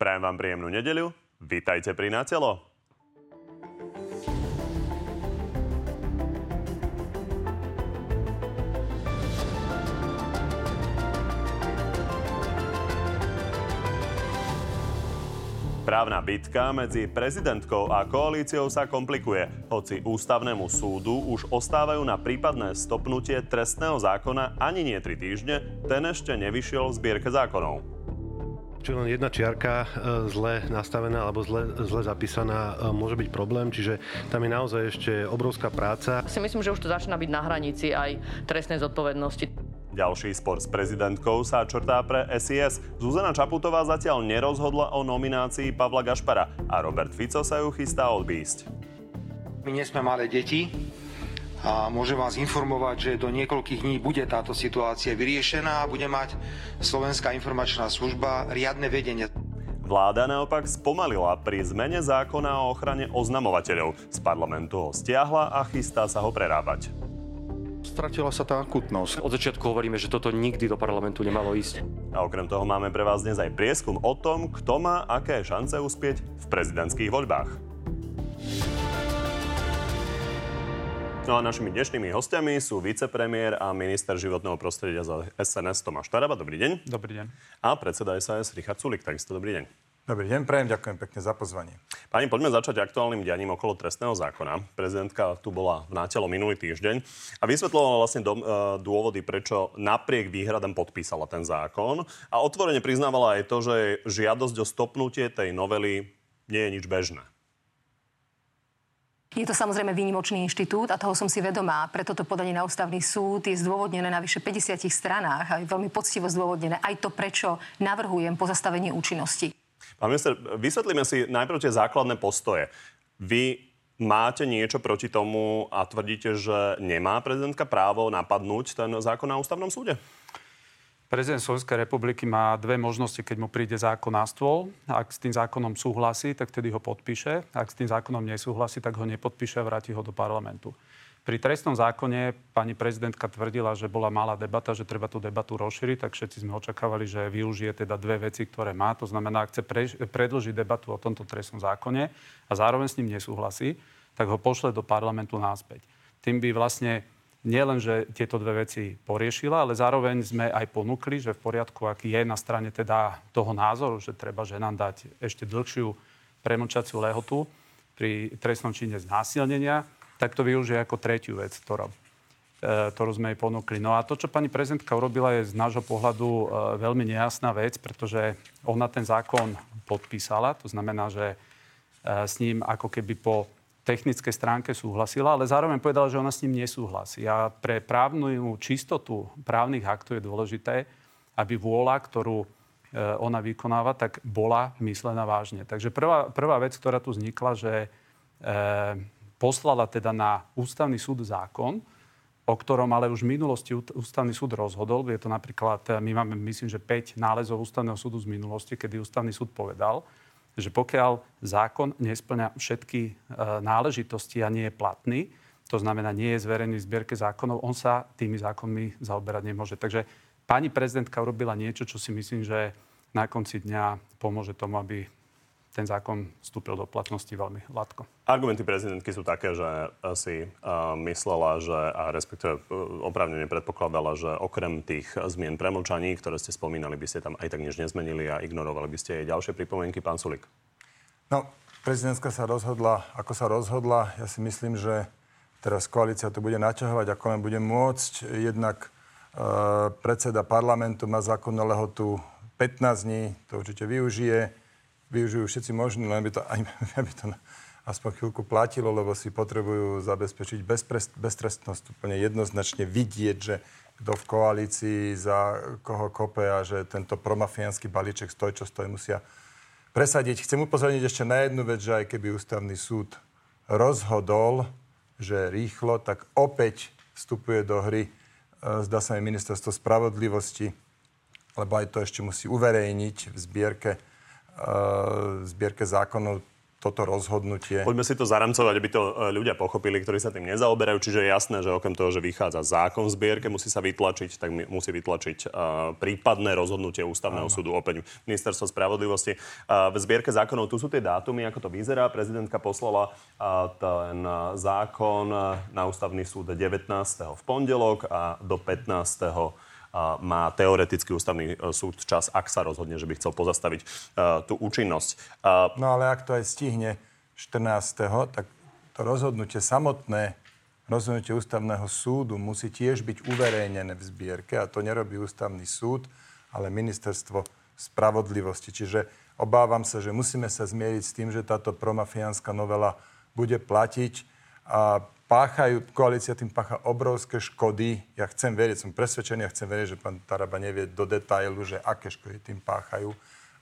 Prajem vám príjemnú nedeľu. Vítajte pri Natelo. Právna bitka medzi prezidentkou a koalíciou sa komplikuje, hoci ústavnému súdu už ostávajú na prípadné stopnutie trestného zákona ani nie tri týždne, ten ešte nevyšiel v zbierke zákonov. Či len jedna čiarka e, zle nastavená alebo zle, zle zapísaná e, môže byť problém, čiže tam je naozaj ešte obrovská práca. Si myslím, že už to začína byť na hranici aj trestnej zodpovednosti. Ďalší spor s prezidentkou sa črtá pre SIS. Zuzana Čaputová zatiaľ nerozhodla o nominácii Pavla Gašpara a Robert Fico sa ju chystá odbísť. My nie sme malé deti a môžem vás informovať, že do niekoľkých dní bude táto situácia vyriešená a bude mať Slovenská informačná služba riadne vedenie. Vláda naopak spomalila pri zmene zákona o ochrane oznamovateľov. Z parlamentu ho stiahla a chystá sa ho prerábať. Stratila sa tá akutnosť. Od začiatku hovoríme, že toto nikdy do parlamentu nemalo ísť. A okrem toho máme pre vás dnes aj prieskum o tom, kto má aké šance uspieť v prezidentských voľbách. No a našimi dnešnými hostiami sú vicepremiér a minister životného prostredia za SNS Tomáš Taraba. Dobrý deň. Dobrý deň. A predseda SAS Richard Sulik. Takisto dobrý deň. Dobrý deň, prajem, ďakujem pekne za pozvanie. Pani, poďme začať aktuálnym dianím okolo trestného zákona. Prezidentka tu bola v nátelo minulý týždeň a vysvetlovala vlastne do, e, dôvody, prečo napriek výhradám podpísala ten zákon a otvorene priznávala aj to, že žiadosť o stopnutie tej novely nie je nič bežné. Je to samozrejme výnimočný inštitút a toho som si vedomá. Preto to podanie na ústavný súd je zdôvodnené na vyše 50 stranách a je veľmi poctivo zdôvodnené aj to, prečo navrhujem pozastavenie účinnosti. Pán minister, vysvetlíme si najprv tie základné postoje. Vy máte niečo proti tomu a tvrdíte, že nemá prezidentka právo napadnúť ten zákon na ústavnom súde? Prezident Slovenskej republiky má dve možnosti, keď mu príde zákon na stôl. Ak s tým zákonom súhlasí, tak tedy ho podpíše. Ak s tým zákonom nesúhlasí, tak ho nepodpíše a vráti ho do parlamentu. Pri trestnom zákone pani prezidentka tvrdila, že bola malá debata, že treba tú debatu rozšíriť, tak všetci sme očakávali, že využije teda dve veci, ktoré má. To znamená, ak chce pre, predložiť debatu o tomto trestnom zákone a zároveň s ním nesúhlasí, tak ho pošle do parlamentu náspäť. Tým by vlastne nielen, že tieto dve veci poriešila, ale zároveň sme aj ponúkli, že v poriadku, ak je na strane teda toho názoru, že treba ženám dať ešte dlhšiu premlčaciu lehotu pri trestnom čine znásilnenia, tak to využije ako tretiu vec, ktorá, e, ktorú sme jej ponúkli. No a to, čo pani prezidentka urobila, je z nášho pohľadu e, veľmi nejasná vec, pretože ona ten zákon podpísala, to znamená, že e, s ním ako keby po technickej stránke súhlasila, ale zároveň povedala, že ona s ním nesúhlasí. A pre právnu čistotu právnych aktov je dôležité, aby vôľa, ktorú ona vykonáva, tak bola myslená vážne. Takže prvá, prvá vec, ktorá tu vznikla, že poslala teda na ústavný súd zákon, o ktorom ale už v minulosti ústavný súd rozhodol. Je to napríklad, eh, my máme, myslím, že 5 nálezov ústavného súdu z minulosti, kedy ústavný súd povedal, že pokiaľ zákon nesplňa všetky e, náležitosti a nie je platný, to znamená, nie je zverejný v zbierke zákonov, on sa tými zákonmi zaoberať nemôže. Takže pani prezidentka urobila niečo, čo si myslím, že na konci dňa pomôže tomu, aby ten zákon vstúpil do platnosti veľmi hladko. Argumenty prezidentky sú také, že si uh, myslela, že, a respektíve uh, oprávnene predpokladala, že okrem tých zmien premlčaní, ktoré ste spomínali, by ste tam aj tak nič nezmenili a ignorovali by ste jej ďalšie pripomienky. Pán Sulik. No, prezidentka sa rozhodla, ako sa rozhodla. Ja si myslím, že teraz koalícia to bude naťahovať, ako len bude môcť. Jednak uh, predseda parlamentu má zákonnú lehotu 15 dní, to určite využije využijú všetci možní, len by to, aby to aspoň chvíľku platilo, lebo si potrebujú zabezpečiť beztrestnosť, úplne jednoznačne vidieť, že kto v koalícii za koho kope a že tento promafiánsky balíček stojí, čo stojí, musia presadiť. Chcem upozorniť ešte na jednu vec, že aj keby ústavný súd rozhodol, že rýchlo, tak opäť vstupuje do hry, e, zdá sa mi ministerstvo spravodlivosti, lebo aj to ešte musí uverejniť v zbierke zbierke zákonov toto rozhodnutie. Poďme si to zaramcovať, aby to e, ľudia pochopili, ktorí sa tým nezaoberajú. Čiže je jasné, že okrem toho, že vychádza zákon v zbierke, musí sa vytlačiť, tak musí vytlačiť uh, prípadné rozhodnutie ústavného Áno. súdu opäť ministerstvo spravodlivosti. V zbierke zákonov tu sú tie dátumy, ako to vyzerá. Prezidentka poslala ten zákon na ústavný súd 19. v pondelok a do 15 má teoreticky ústavný súd čas, ak sa rozhodne, že by chcel pozastaviť tú účinnosť. No ale ak to aj stihne 14., tak to rozhodnutie samotné, rozhodnutie ústavného súdu musí tiež byť uverejnené v zbierke a to nerobí ústavný súd, ale ministerstvo spravodlivosti. Čiže obávam sa, že musíme sa zmieriť s tým, že táto promafiánska novela bude platiť a páchajú, koalícia tým pácha obrovské škody. Ja chcem veriť, som presvedčený a chcem veriť, že pán Taraba nevie do detailu, že aké škody tým páchajú.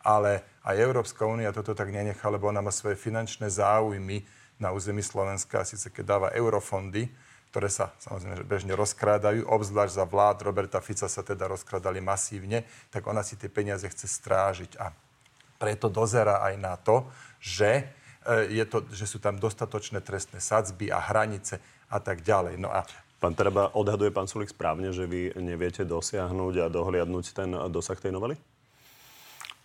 Ale aj Európska únia toto tak nenechá, lebo ona má svoje finančné záujmy na území Slovenska, síce keď dáva eurofondy, ktoré sa samozrejme bežne rozkrádajú, obzvlášť za vlád Roberta Fica sa teda rozkrádali masívne, tak ona si tie peniaze chce strážiť. A preto dozera aj na to, že je to, že sú tam dostatočné trestné sadzby a hranice a tak ďalej. No a Pán Treba, odhaduje pán Sulik správne, že vy neviete dosiahnuť a dohliadnúť ten dosah tej novely?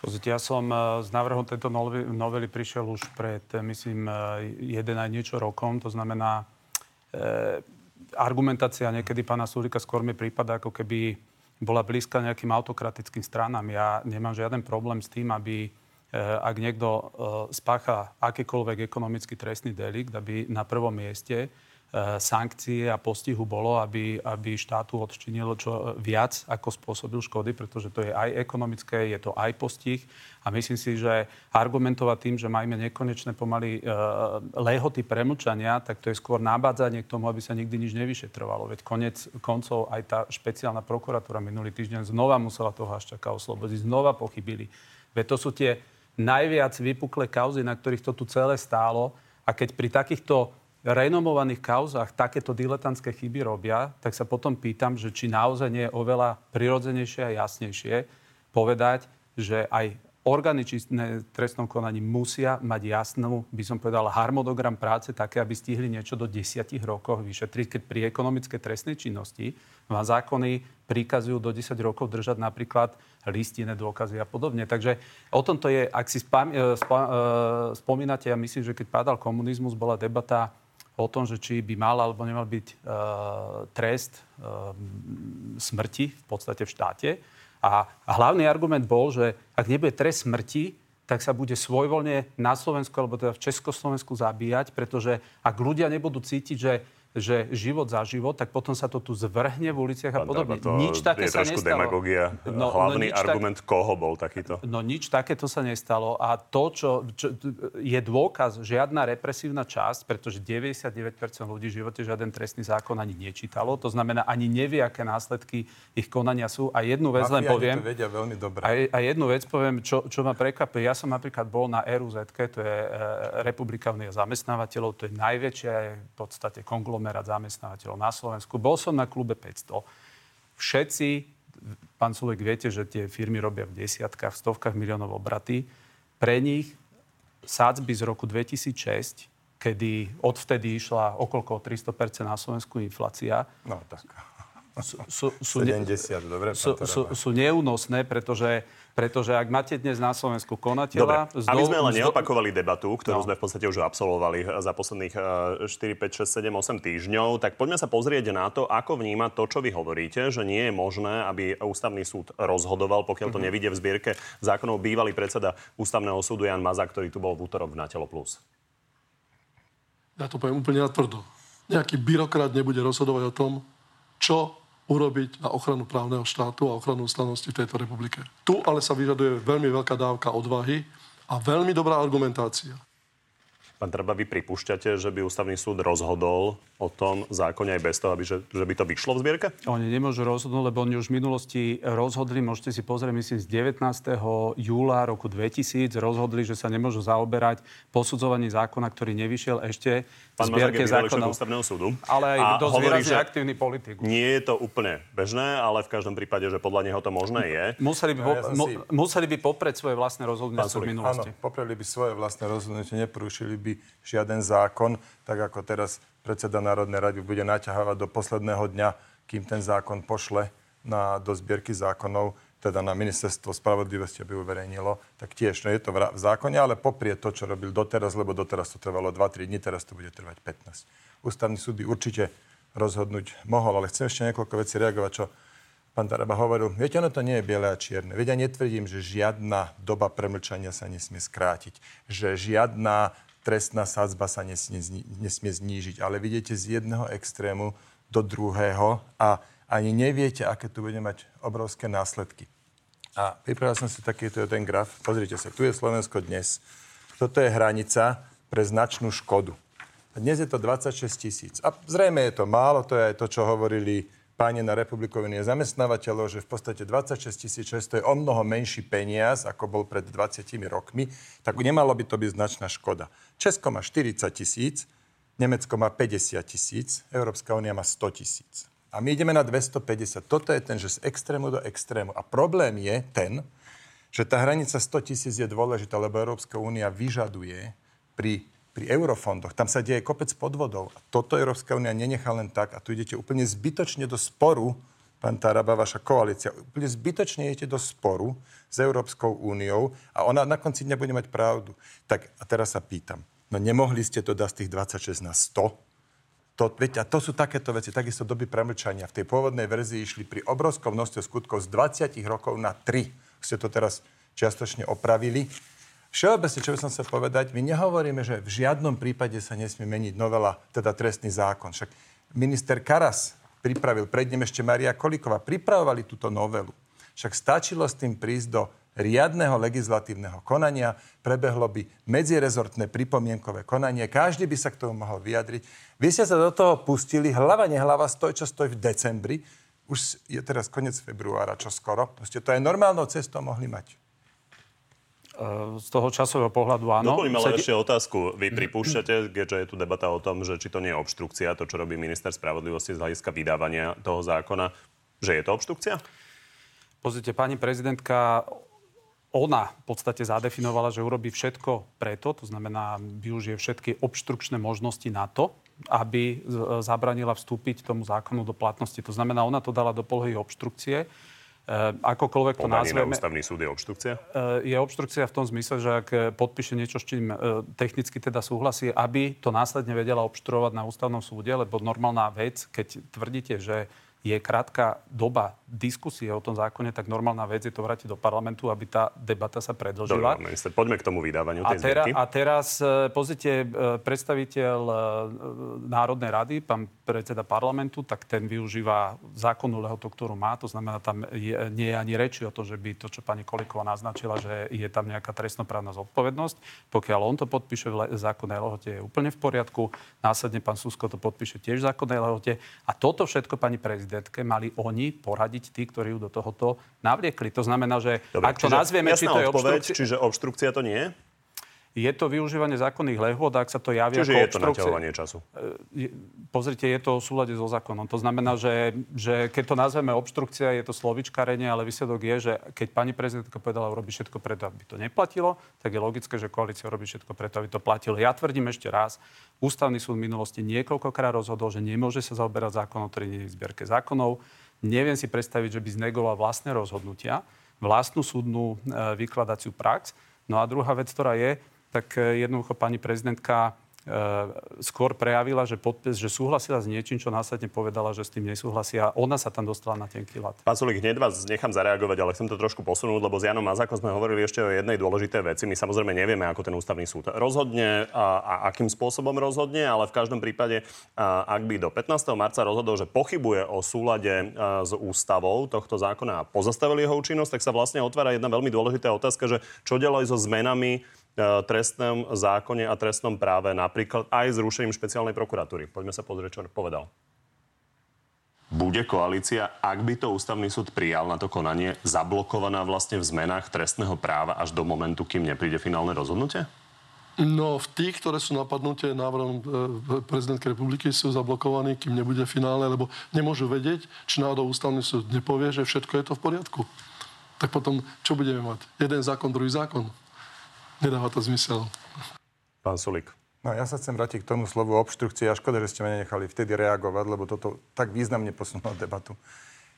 Pozrite, ja som z e, návrhom tejto novely prišiel už pred, e, myslím, jeden aj niečo rokom. To znamená, e, argumentácia niekedy pána Sulika skôr mi prípada, ako keby bola blízka nejakým autokratickým stranám. Ja nemám žiaden problém s tým, aby ak niekto eh, spácha akýkoľvek ekonomický trestný delikt, aby na prvom mieste eh, sankcie a postihu bolo, aby, aby štátu odčinilo čo viac, ako spôsobil škody, pretože to je aj ekonomické, je to aj postih. A myslím si, že argumentovať tým, že máme nekonečné pomaly e, lehoty premlčania, tak to je skôr nabádzanie k tomu, aby sa nikdy nič nevyšetrovalo. Veď konec koncov aj tá špeciálna prokuratúra minulý týždeň znova musela toho Haščaka oslobodiť, znova pochybili. Veď to sú tie najviac vypuklé kauzy, na ktorých to tu celé stálo. A keď pri takýchto renomovaných kauzách takéto diletantské chyby robia, tak sa potom pýtam, že či naozaj nie je oveľa prirodzenejšie a jasnejšie povedať, že aj orgány čistné trestnom konaní musia mať jasnú, by som povedal, harmonogram práce také, aby stihli niečo do desiatich rokov vyšetriť, keď pri ekonomickej trestnej činnosti vám zákony prikazujú do 10 rokov držať napríklad listinné dôkazy a podobne. Takže o tomto je, ak si spam, e, spa, e, spomínate, ja myslím, že keď padal komunizmus, bola debata o tom, že či by mal alebo nemal byť uh, trest uh, smrti v podstate v štáte. A, hlavný argument bol, že ak nebude trest smrti, tak sa bude svojvoľne na Slovensku alebo teda v Československu zabíjať, pretože ak ľudia nebudú cítiť, že že život za život, tak potom sa to tu zvrhne v uliciach a podobne. To nič také sa nestalo. demagogia. No, no Hlavný no argument tak, koho bol takýto? No nič takéto sa nestalo a to, čo, čo je dôkaz, žiadna represívna časť, pretože 99% ľudí v živote žiaden trestný zákon ani nečítalo, to znamená ani nevie, aké následky ich konania sú. A jednu vec len poviem... to vedia veľmi dobre. A, a jednu vec poviem, čo, čo ma prekvapuje. Ja som napríklad bol na RUZ, to je e, Republika zamestnávateľov, to je najväčšia v podstate konglomerát konglomerát zamestnávateľov na Slovensku. Bol som na klube 500. Všetci, pán Sulek, viete, že tie firmy robia v desiatkách, v stovkách miliónov obraty. Pre nich sádzby z roku 2006, kedy odvtedy išla okolo 300% na Slovensku inflácia. No tak. Sú, sú, sú, 70, dobre. Sú, sú, sú neúnosné, pretože pretože ak máte dnes na Slovensku konateľa... Dobre, aby sme len neopakovali debatu, ktorú no. sme v podstate už absolvovali za posledných 4, 5, 6, 7, 8 týždňov, tak poďme sa pozrieť na to, ako vníma to, čo vy hovoríte, že nie je možné, aby ústavný súd rozhodoval, pokiaľ to mm-hmm. nevidie v zbierke zákonov bývalý predseda ústavného súdu Jan Maza, ktorý tu bol v útorok na Telo Plus. Ja to poviem úplne natvrdo. Nejaký byrokrat nebude rozhodovať o tom, čo urobiť na ochranu právneho štátu a ochranu ústavnosti v tejto republike. Tu ale sa vyžaduje veľmi veľká dávka odvahy a veľmi dobrá argumentácia. Pán Treba, vy pripúšťate, že by ústavný súd rozhodol o tom zákone aj bez toho, aby, že, že by to vyšlo v zbierke? Oni nemôžu rozhodnúť, lebo oni už v minulosti rozhodli, môžete si pozrieť, myslím, z 19. júla roku 2000 rozhodli, že sa nemôžu zaoberať posudzovaním zákona, ktorý nevyšiel ešte Pán Mazák je zákonov. ústavného súdu. Ale aj dosť hovorí, výrazne aktívny politik. Nie je to úplne bežné, ale v každom prípade, že podľa neho to možné je. Museli by, po, ja si... museli by popreť svoje vlastné rozhodnutie v minulosti. Áno, popreli by svoje vlastné rozhodnutie, neporušili by žiaden zákon, tak ako teraz predseda Národnej rady bude naťahovať do posledného dňa, kým ten zákon pošle na, do zbierky zákonov teda na ministerstvo spravodlivosti, aby uverejnilo, tak tiež no je to v zákone, ale poprie to, čo robil doteraz, lebo doteraz to trvalo 2-3 dní, teraz to bude trvať 15. Ústavný súd by určite rozhodnúť mohol, ale chcem ešte niekoľko vecí reagovať, čo pán Taraba hovoril. Viete, ono to nie je biele a čierne. Veď ja netvrdím, že žiadna doba premlčania sa nesmie skrátiť, že žiadna trestná sadzba sa nesmie, nesmie znížiť, ale vidíte z jedného extrému do druhého a ani neviete, aké tu bude mať obrovské následky. A pripravil som si takýto ten graf. Pozrite sa, tu je Slovensko dnes. Toto je hranica pre značnú škodu. A dnes je to 26 tisíc. A zrejme je to málo, to je aj to, čo hovorili páni na republikoviny zamestnávateľov, že v podstate 26 tisíc to je o mnoho menší peniaz, ako bol pred 20 rokmi, tak nemalo by to byť značná škoda. Česko má 40 tisíc, Nemecko má 50 tisíc, Európska únia má 100 tisíc. A my ideme na 250. Toto je ten, že z extrému do extrému. A problém je ten, že tá hranica 100 tisíc je dôležitá, lebo Európska únia vyžaduje pri, pri eurofondoch, tam sa deje kopec podvodov. A toto Európska únia nenechá len tak. A tu idete úplne zbytočne do sporu, pán Taraba, vaša koalícia, úplne zbytočne idete do sporu s Európskou úniou a ona na konci dňa bude mať pravdu. Tak a teraz sa pýtam, no nemohli ste to dať z tých 26 na 100? To, veď, a to sú takéto veci, takisto doby premlčania. V tej pôvodnej verzii išli pri obrovskom množstve skutkov z 20 rokov na 3. Ste to teraz čiastočne opravili. Všeobecne, čo by som chcel povedať, my nehovoríme, že v žiadnom prípade sa nesmie meniť novela, teda trestný zákon. Však minister Karas pripravil, pred ním ešte Maria Koliková, pripravovali túto novelu. Však stačilo s tým prísť do riadneho legislatívneho konania, prebehlo by medzirezortné pripomienkové konanie, každý by sa k tomu mohol vyjadriť. Vy ste sa do toho pustili, hlava nehlava, stoj čo stoj v decembri, už je teraz koniec februára, čo skoro. To ste to aj normálnou cestou mohli mať. Z toho časového pohľadu áno. Doplním ale ešte otázku. Vy pripúšťate, keďže je tu debata o tom, že či to nie je obštrukcia, to, čo robí minister spravodlivosti z hľadiska vydávania toho zákona, že je to obštrukcia? Pozrite, pani prezidentka ona v podstate zadefinovala, že urobí všetko preto, to znamená, využije všetky obštrukčné možnosti na to, aby zabranila vstúpiť tomu zákonu do platnosti. To znamená, ona to dala do polohy obštrukcie. E, akokoľvek to nazveme... na ústavný súd je obštrukcia? E, je obštrukcia v tom zmysle, že ak podpíše niečo, s čím e, technicky teda súhlasí, aby to následne vedela obštruovať na ústavnom súde, lebo normálna vec, keď tvrdíte, že je krátka doba diskusie o tom zákone, tak normálna vec je to vrátiť do parlamentu, aby tá debata sa predlžila. Dobre, minister, poďme k tomu vydávaniu tej a, tera, a teraz e, pozrite, e, predstaviteľ e, Národnej rady, pán predseda parlamentu, tak ten využíva zákonnú lehotu, ktorú má. To znamená, tam je, nie je ani reči o to, že by to, čo pani Koliková naznačila, že je tam nejaká trestnoprávna zodpovednosť. Pokiaľ on to podpíše v zákonnej lehote, je úplne v poriadku. Následne pán Susko to podpíše tiež v zákonnej lehote. A toto všetko, pani prezidentke, mali oni poradiť tí, ktorí ju do tohoto navliekli. To znamená, že Dobre, ak to nazvieme, či to je obštrukcia... Čiže obštrukcia to nie je? Je to využívanie zákonných lehôd, ak sa to javí Čiže ako je to naťahovanie času? E, pozrite, je to v súlade so zákonom. To znamená, že, že keď to nazveme obštrukcia, je to slovičkarenie, ale výsledok je, že keď pani prezidentka povedala, urobí všetko preto, aby to neplatilo, tak je logické, že koalícia robí všetko preto, aby to platilo. Ja tvrdím ešte raz, Ústavný súd v minulosti niekoľkokrát rozhodol, že nemôže sa zaoberať zákonom, ktorý nie je v zbierke zákonov. Neviem si predstaviť, že by znegoval vlastné rozhodnutia, vlastnú súdnu e, vykladaciu prax. No a druhá vec, ktorá je, tak e, jednoducho pani prezidentka e, skôr prejavila, že, podpis, že súhlasila s niečím, čo následne povedala, že s tým nesúhlasí a ona sa tam dostala na tenký lat. Pán Sulik, hneď vás nechám zareagovať, ale chcem to trošku posunúť, lebo s Janom Mazákom sme hovorili ešte o jednej dôležitej veci. My samozrejme nevieme, ako ten ústavný súd rozhodne a, a akým spôsobom rozhodne, ale v každom prípade, a, ak by do 15. marca rozhodol, že pochybuje o súlade a, s ústavou tohto zákona a pozastavili jeho účinnosť, tak sa vlastne otvára jedna veľmi dôležitá otázka, že čo ďalej so zmenami trestnom zákone a trestnom práve, napríklad aj zrušením špeciálnej prokuratúry. Poďme sa pozrieť, čo povedal. Bude koalícia, ak by to ústavný súd prijal na to konanie, zablokovaná vlastne v zmenách trestného práva až do momentu, kým nepríde finálne rozhodnutie? No, v tých, ktoré sú napadnuté návrhom e, prezidentky republiky, sú zablokovaní, kým nebude finálne, lebo nemôžu vedieť, či náhodou ústavný súd nepovie, že všetko je to v poriadku. Tak potom, čo budeme mať? Jeden zákon, druhý zákon. Nedáva to zmysel. Pán Sulik. No, ja sa chcem vrátiť k tomu slovu obštrukcie a škoda, že ste ma nenechali vtedy reagovať, lebo toto tak významne posunulo debatu.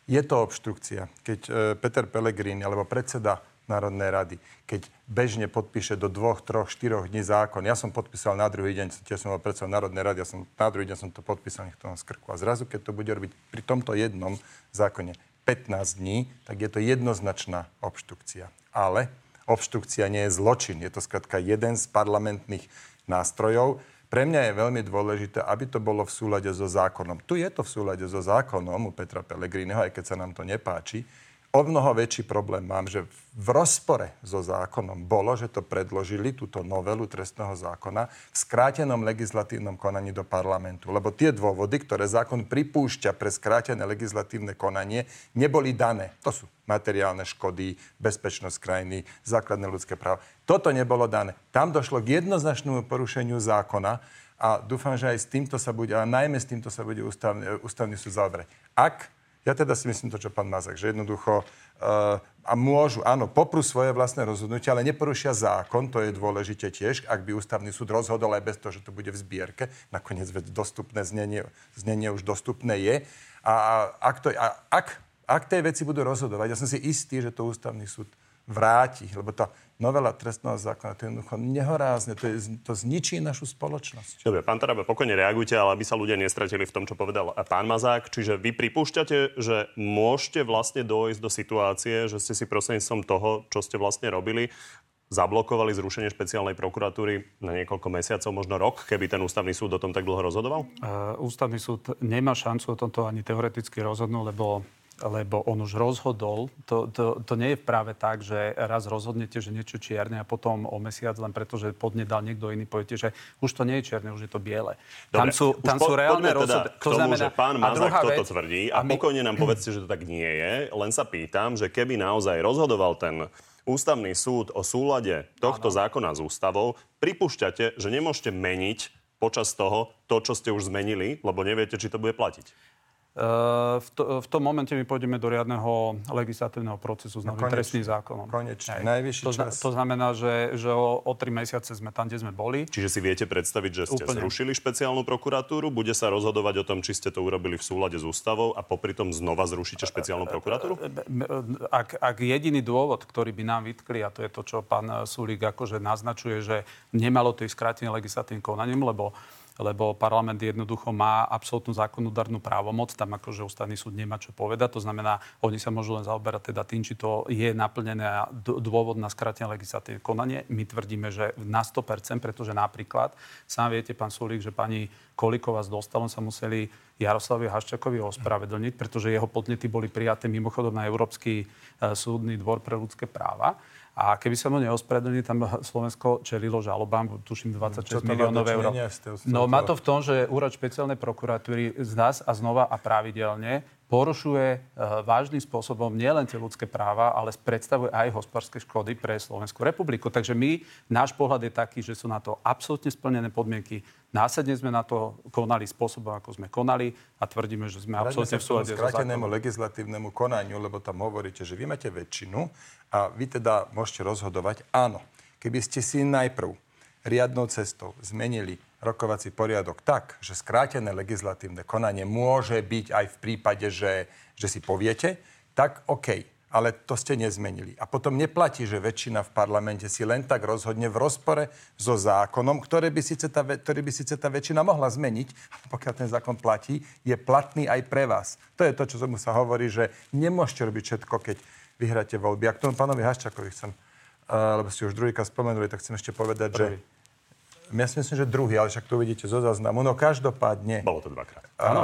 Je to obštrukcia, keď e, Peter Pellegrini alebo predseda Národnej rady, keď bežne podpíše do dvoch, troch, štyroch dní zákon. Ja som podpísal na druhý deň, tiež som bol predsa Národnej rady, ja som, na druhý deň som to podpísal, nech to mám skrku. A zrazu, keď to bude robiť pri tomto jednom zákone 15 dní, tak je to jednoznačná obštrukcia. Ale obštrukcia nie je zločin, je to skrátka jeden z parlamentných nástrojov. Pre mňa je veľmi dôležité, aby to bolo v súlade so zákonom. Tu je to v súlade so zákonom u Petra Pellegriniho, aj keď sa nám to nepáči o mnoho väčší problém mám, že v rozpore so zákonom bolo, že to predložili, túto novelu trestného zákona, v skrátenom legislatívnom konaní do parlamentu. Lebo tie dôvody, ktoré zákon pripúšťa pre skrátené legislatívne konanie, neboli dané. To sú materiálne škody, bezpečnosť krajiny, základné ľudské práva. Toto nebolo dané. Tam došlo k jednoznačnému porušeniu zákona a dúfam, že aj s týmto sa bude, a najmä s týmto sa bude ústavný, ústavný súd zaoberať. Ak ja teda si myslím to, čo pán Mazak, že jednoducho uh, a môžu, áno, poprú svoje vlastné rozhodnutie, ale neporušia zákon, to je dôležité tiež, ak by ústavný súd rozhodol aj bez toho, že to bude v zbierke. Nakoniec veď dostupné znenie, znenie už dostupné je. A, a ak, to, a ak, ak tej veci budú rozhodovať, ja som si istý, že to ústavný súd vráti, lebo tá novela trestného zákona, to je jednoducho nehorázne, to, je, to zničí našu spoločnosť. Dobre, pán Taraba, pokojne reagujte, ale aby sa ľudia nestratili v tom, čo povedal pán Mazák. Čiže vy pripúšťate, že môžete vlastne dojsť do situácie, že ste si prostredníctvom toho, čo ste vlastne robili, zablokovali zrušenie špeciálnej prokuratúry na niekoľko mesiacov, možno rok, keby ten ústavný súd o tom tak dlho rozhodoval? Uh, ústavný súd nemá šancu o tomto ani teoreticky rozhodnúť, lebo lebo on už rozhodol. To, to, to nie je práve tak, že raz rozhodnete, že niečo čierne a potom o mesiac, len preto, že podnedal niekto iný, poviete, že už to nie je čierne, už je to biele. Dobre, tam sú, tam po, sú reálne rozhodnutia. Teda to tomu, znamená, že pán Mazak toto vec, tvrdí a, a my... pokojne nám povedzte, že to tak nie je. Len sa pýtam, že keby naozaj rozhodoval ten ústavný súd o súlade tohto ano. zákona s ústavou, pripúšťate, že nemôžete meniť počas toho to, čo ste už zmenili, lebo neviete, či to bude platiť. Uh, v, to, v tom momente my pôjdeme do riadneho legislatívneho procesu s no novým no, trestným zákonom. Konečne, najvyšší to, čas. To znamená, že, že o, o tri mesiace sme tam, kde sme boli. Čiže si viete predstaviť, že ste Úplne. zrušili špeciálnu prokuratúru, bude sa rozhodovať o tom, či ste to urobili v súlade s ústavou a popri tom znova zrušíte špeciálnu prokuratúru? Ak, ak jediný dôvod, ktorý by nám vytkli, a to je to, čo pán Sulík akože naznačuje, že nemalo to ísť skrátené legislatívnym konaním, lebo lebo parlament jednoducho má absolútnu zákonodárnu právomoc, tam akože ústavný súd nemá čo povedať, to znamená, oni sa môžu len zaoberať teda tým, či to je naplnené dôvod na skrátenie legislatívne konanie. My tvrdíme, že na 100%, pretože napríklad, sám viete, pán Sulík, že pani Kolíková s Dostalom sa museli Jaroslavi Haščakovi ospravedlniť, pretože jeho podnety boli prijaté mimochodom na Európsky e, súdny dvor pre ľudské práva. A keby sa mu neospravedlnili, tam Slovensko čelilo žalobám, tuším 26 miliónov eur. No má to v tom, že úrad špeciálnej prokuratúry z nás a znova a pravidelne porušuje e, vážnym spôsobom nielen tie ľudské práva, ale predstavuje aj hospodárske škody pre Slovenskú republiku. Takže my, náš pohľad je taký, že sú na to absolútne splnené podmienky. Následne sme na to konali spôsobom, ako sme konali a tvrdíme, že sme absolútne v súlade so legislatívnemu konaniu, lebo tam hovoríte, že vy máte väčšinu a vy teda môžete rozhodovať. Áno, keby ste si najprv riadnou cestou zmenili rokovací poriadok tak, že skrátené legislatívne konanie môže byť aj v prípade, že, že si poviete, tak OK. Ale to ste nezmenili. A potom neplatí, že väčšina v parlamente si len tak rozhodne v rozpore so zákonom, ktoré by síce tá, ktorý by síce tá väčšina mohla zmeniť, ale pokiaľ ten zákon platí, je platný aj pre vás. To je to, čo tomu sa hovorí, že nemôžete robiť všetko, keď vyhráte voľby. A k tomu pánovi Haščakovi chcem, uh, lebo ste už druhýkrát spomenuli, tak chcem ešte povedať, Prvý. že ja si myslím, že druhý, ale však to vidíte zo záznamu. No každopádne... Bolo to dvakrát. Áno,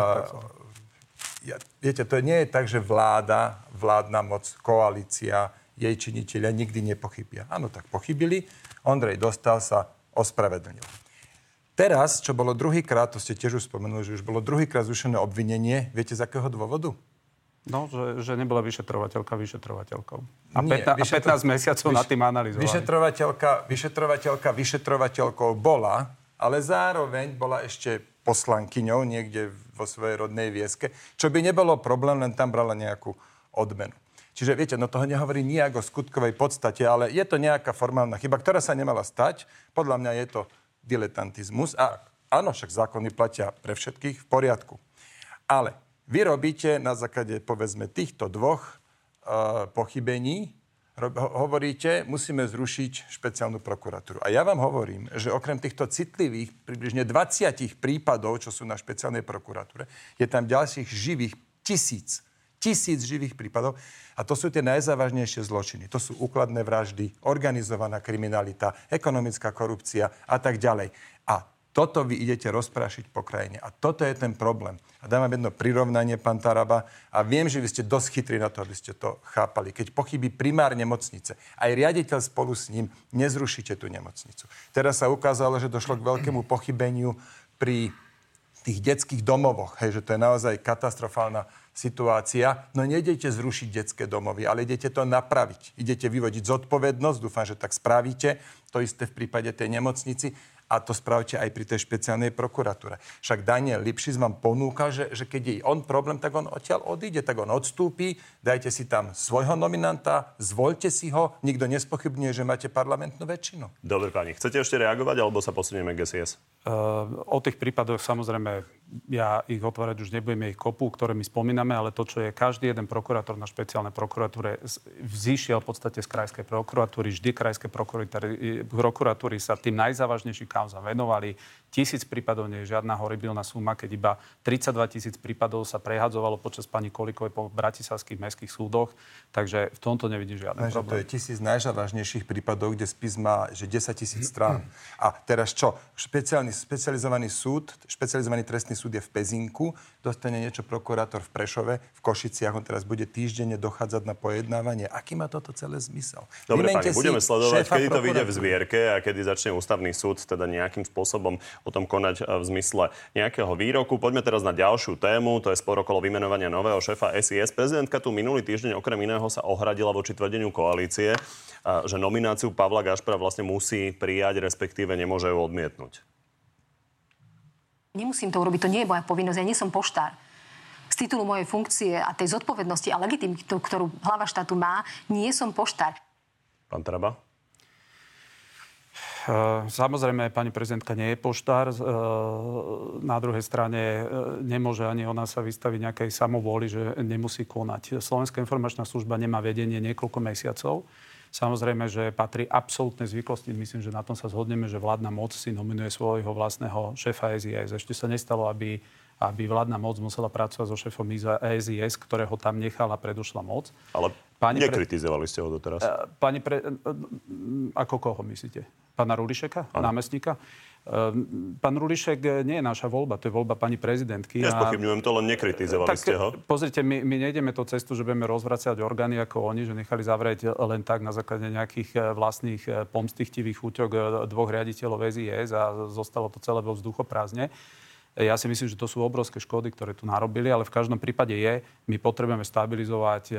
ja, viete, to nie je tak, že vláda, vládna moc, koalícia, jej činiteľia nikdy nepochybia. Áno, tak pochybili, Ondrej Dostal sa ospravedlnil. Teraz, čo bolo druhýkrát, to ste tiež už spomenuli, že už bolo druhýkrát zrušené obvinenie, viete z akého dôvodu? No, že, že nebola vyšetrovateľka vyšetrovateľkou. A, Nie, 15, vyšetro... a 15 mesiacov vyš... nad tým analyzovali. Vyšetrovateľka, vyšetrovateľka vyšetrovateľkou bola, ale zároveň bola ešte poslankyňou niekde vo svojej rodnej vieske, čo by nebolo problém, len tam brala nejakú odmenu. Čiže viete, no toho nehovorí nijak o skutkovej podstate, ale je to nejaká formálna chyba, ktorá sa nemala stať. Podľa mňa je to diletantizmus. A áno, však zákony platia pre všetkých v poriadku. Ale vy robíte na základe, povedzme, týchto dvoch uh, pochybení, hovoríte, musíme zrušiť špeciálnu prokuratúru. A ja vám hovorím, že okrem týchto citlivých približne 20 prípadov, čo sú na špeciálnej prokuratúre, je tam ďalších živých tisíc, tisíc živých prípadov. A to sú tie najzávažnejšie zločiny. To sú úkladné vraždy, organizovaná kriminalita, ekonomická korupcia a tak ďalej. A toto vy idete rozprášiť po krajine. A toto je ten problém. A dám vám jedno prirovnanie, pán Taraba. A viem, že vy ste dosť chytrí na to, aby ste to chápali. Keď pochybí primár nemocnice, aj riaditeľ spolu s ním, nezrušíte tú nemocnicu. Teraz sa ukázalo, že došlo k veľkému pochybeniu pri tých detských domovoch. Hej, že to je naozaj katastrofálna situácia. No nejdete zrušiť detské domovy, ale idete to napraviť. Idete vyvodiť zodpovednosť, dúfam, že tak spravíte. To isté v prípade tej nemocnici a to spravte aj pri tej špeciálnej prokuratúre. Však Daniel Lipšic vám ponúka, že, že keď je on problém, tak on odtiaľ odíde, tak on odstúpi, dajte si tam svojho nominanta, zvolte si ho, nikto nespochybňuje, že máte parlamentnú väčšinu. Dobre, pani, chcete ešte reagovať, alebo sa posunieme k SIS? Uh, o tých prípadoch samozrejme ja ich otvárať už nebudeme ich kopu, ktoré my spomíname, ale to, čo je každý jeden prokurátor na špeciálnej prokuratúre, vzýšiel v podstate z krajskej prokuratúry, vždy krajské prokuratúry sa tým najzávažnejším kauzám venovali. Tisíc prípadov nie je žiadna horibilná suma, keď iba 32 tisíc prípadov sa prehadzovalo počas pani Kolikovej po bratislavských mestských súdoch. Takže v tomto nevidím žiadny Takže problém. To je tisíc najzávažnejších prípadov, kde spis má že 10 tisíc strán. A teraz čo? Špeciálny, špecializovaný súd, špecializovaný trestný súd je v Pezinku, dostane niečo prokurátor v Prešove, v Košiciach, on teraz bude týždenne dochádzať na pojednávanie. Aký má toto celé zmysel? Dobre, pani, budeme sledovať, kedy to vyjde v zbierke a kedy začne ústavný súd teda nejakým spôsobom o tom konať e, v zmysle nejakého výroku. Poďme teraz na ďalšiu tému, to je spor okolo vymenovania nového šéfa SIS. Prezidentka tu minulý týždeň okrem iného sa ohradila voči tvrdeniu koalície, e, že nomináciu Pavla Gašpara vlastne musí prijať, respektíve nemôže ju odmietnúť. Nemusím to urobiť, to nie je moja povinnosť, ja nie som poštár z titulu mojej funkcie a tej zodpovednosti a legitimitu, ktorú hlava štátu má, nie som poštár. Pán Traba? Eh, samozrejme, pani prezidentka nie je poštár. Eh, na druhej strane eh, nemôže ani ona sa vystaviť nejakej samovôli, že nemusí konať. Slovenská informačná služba nemá vedenie niekoľko mesiacov. Samozrejme, že patrí absolútne zvyklosti. Myslím, že na tom sa zhodneme, že vládna moc si nominuje svojho vlastného šéfa SIS. Ešte sa nestalo, aby aby vládna moc musela pracovať so šéfom ESIS, ktorého tam nechala predošla moc. Ale pani nekritizovali pre... ste ho doteraz. Pani pre... Ako koho myslíte? pána Rulišeka, ano. námestníka. Ehm, pán Rulišek nie je naša voľba, to je voľba pani prezidentky. Nespochybňujem to, len nekritizovali tak, ste ho. Pozrite, my, my nejdeme to cestu, že budeme rozvracať orgány ako oni, že nechali zavrieť len tak na základe nejakých eh, vlastných eh, pomstichtivých úťok eh, dvoch riaditeľov SIS a zostalo to celé vo vzduchoprázdne. Ja si myslím, že to sú obrovské škody, ktoré tu narobili, ale v každom prípade je, my potrebujeme stabilizovať e,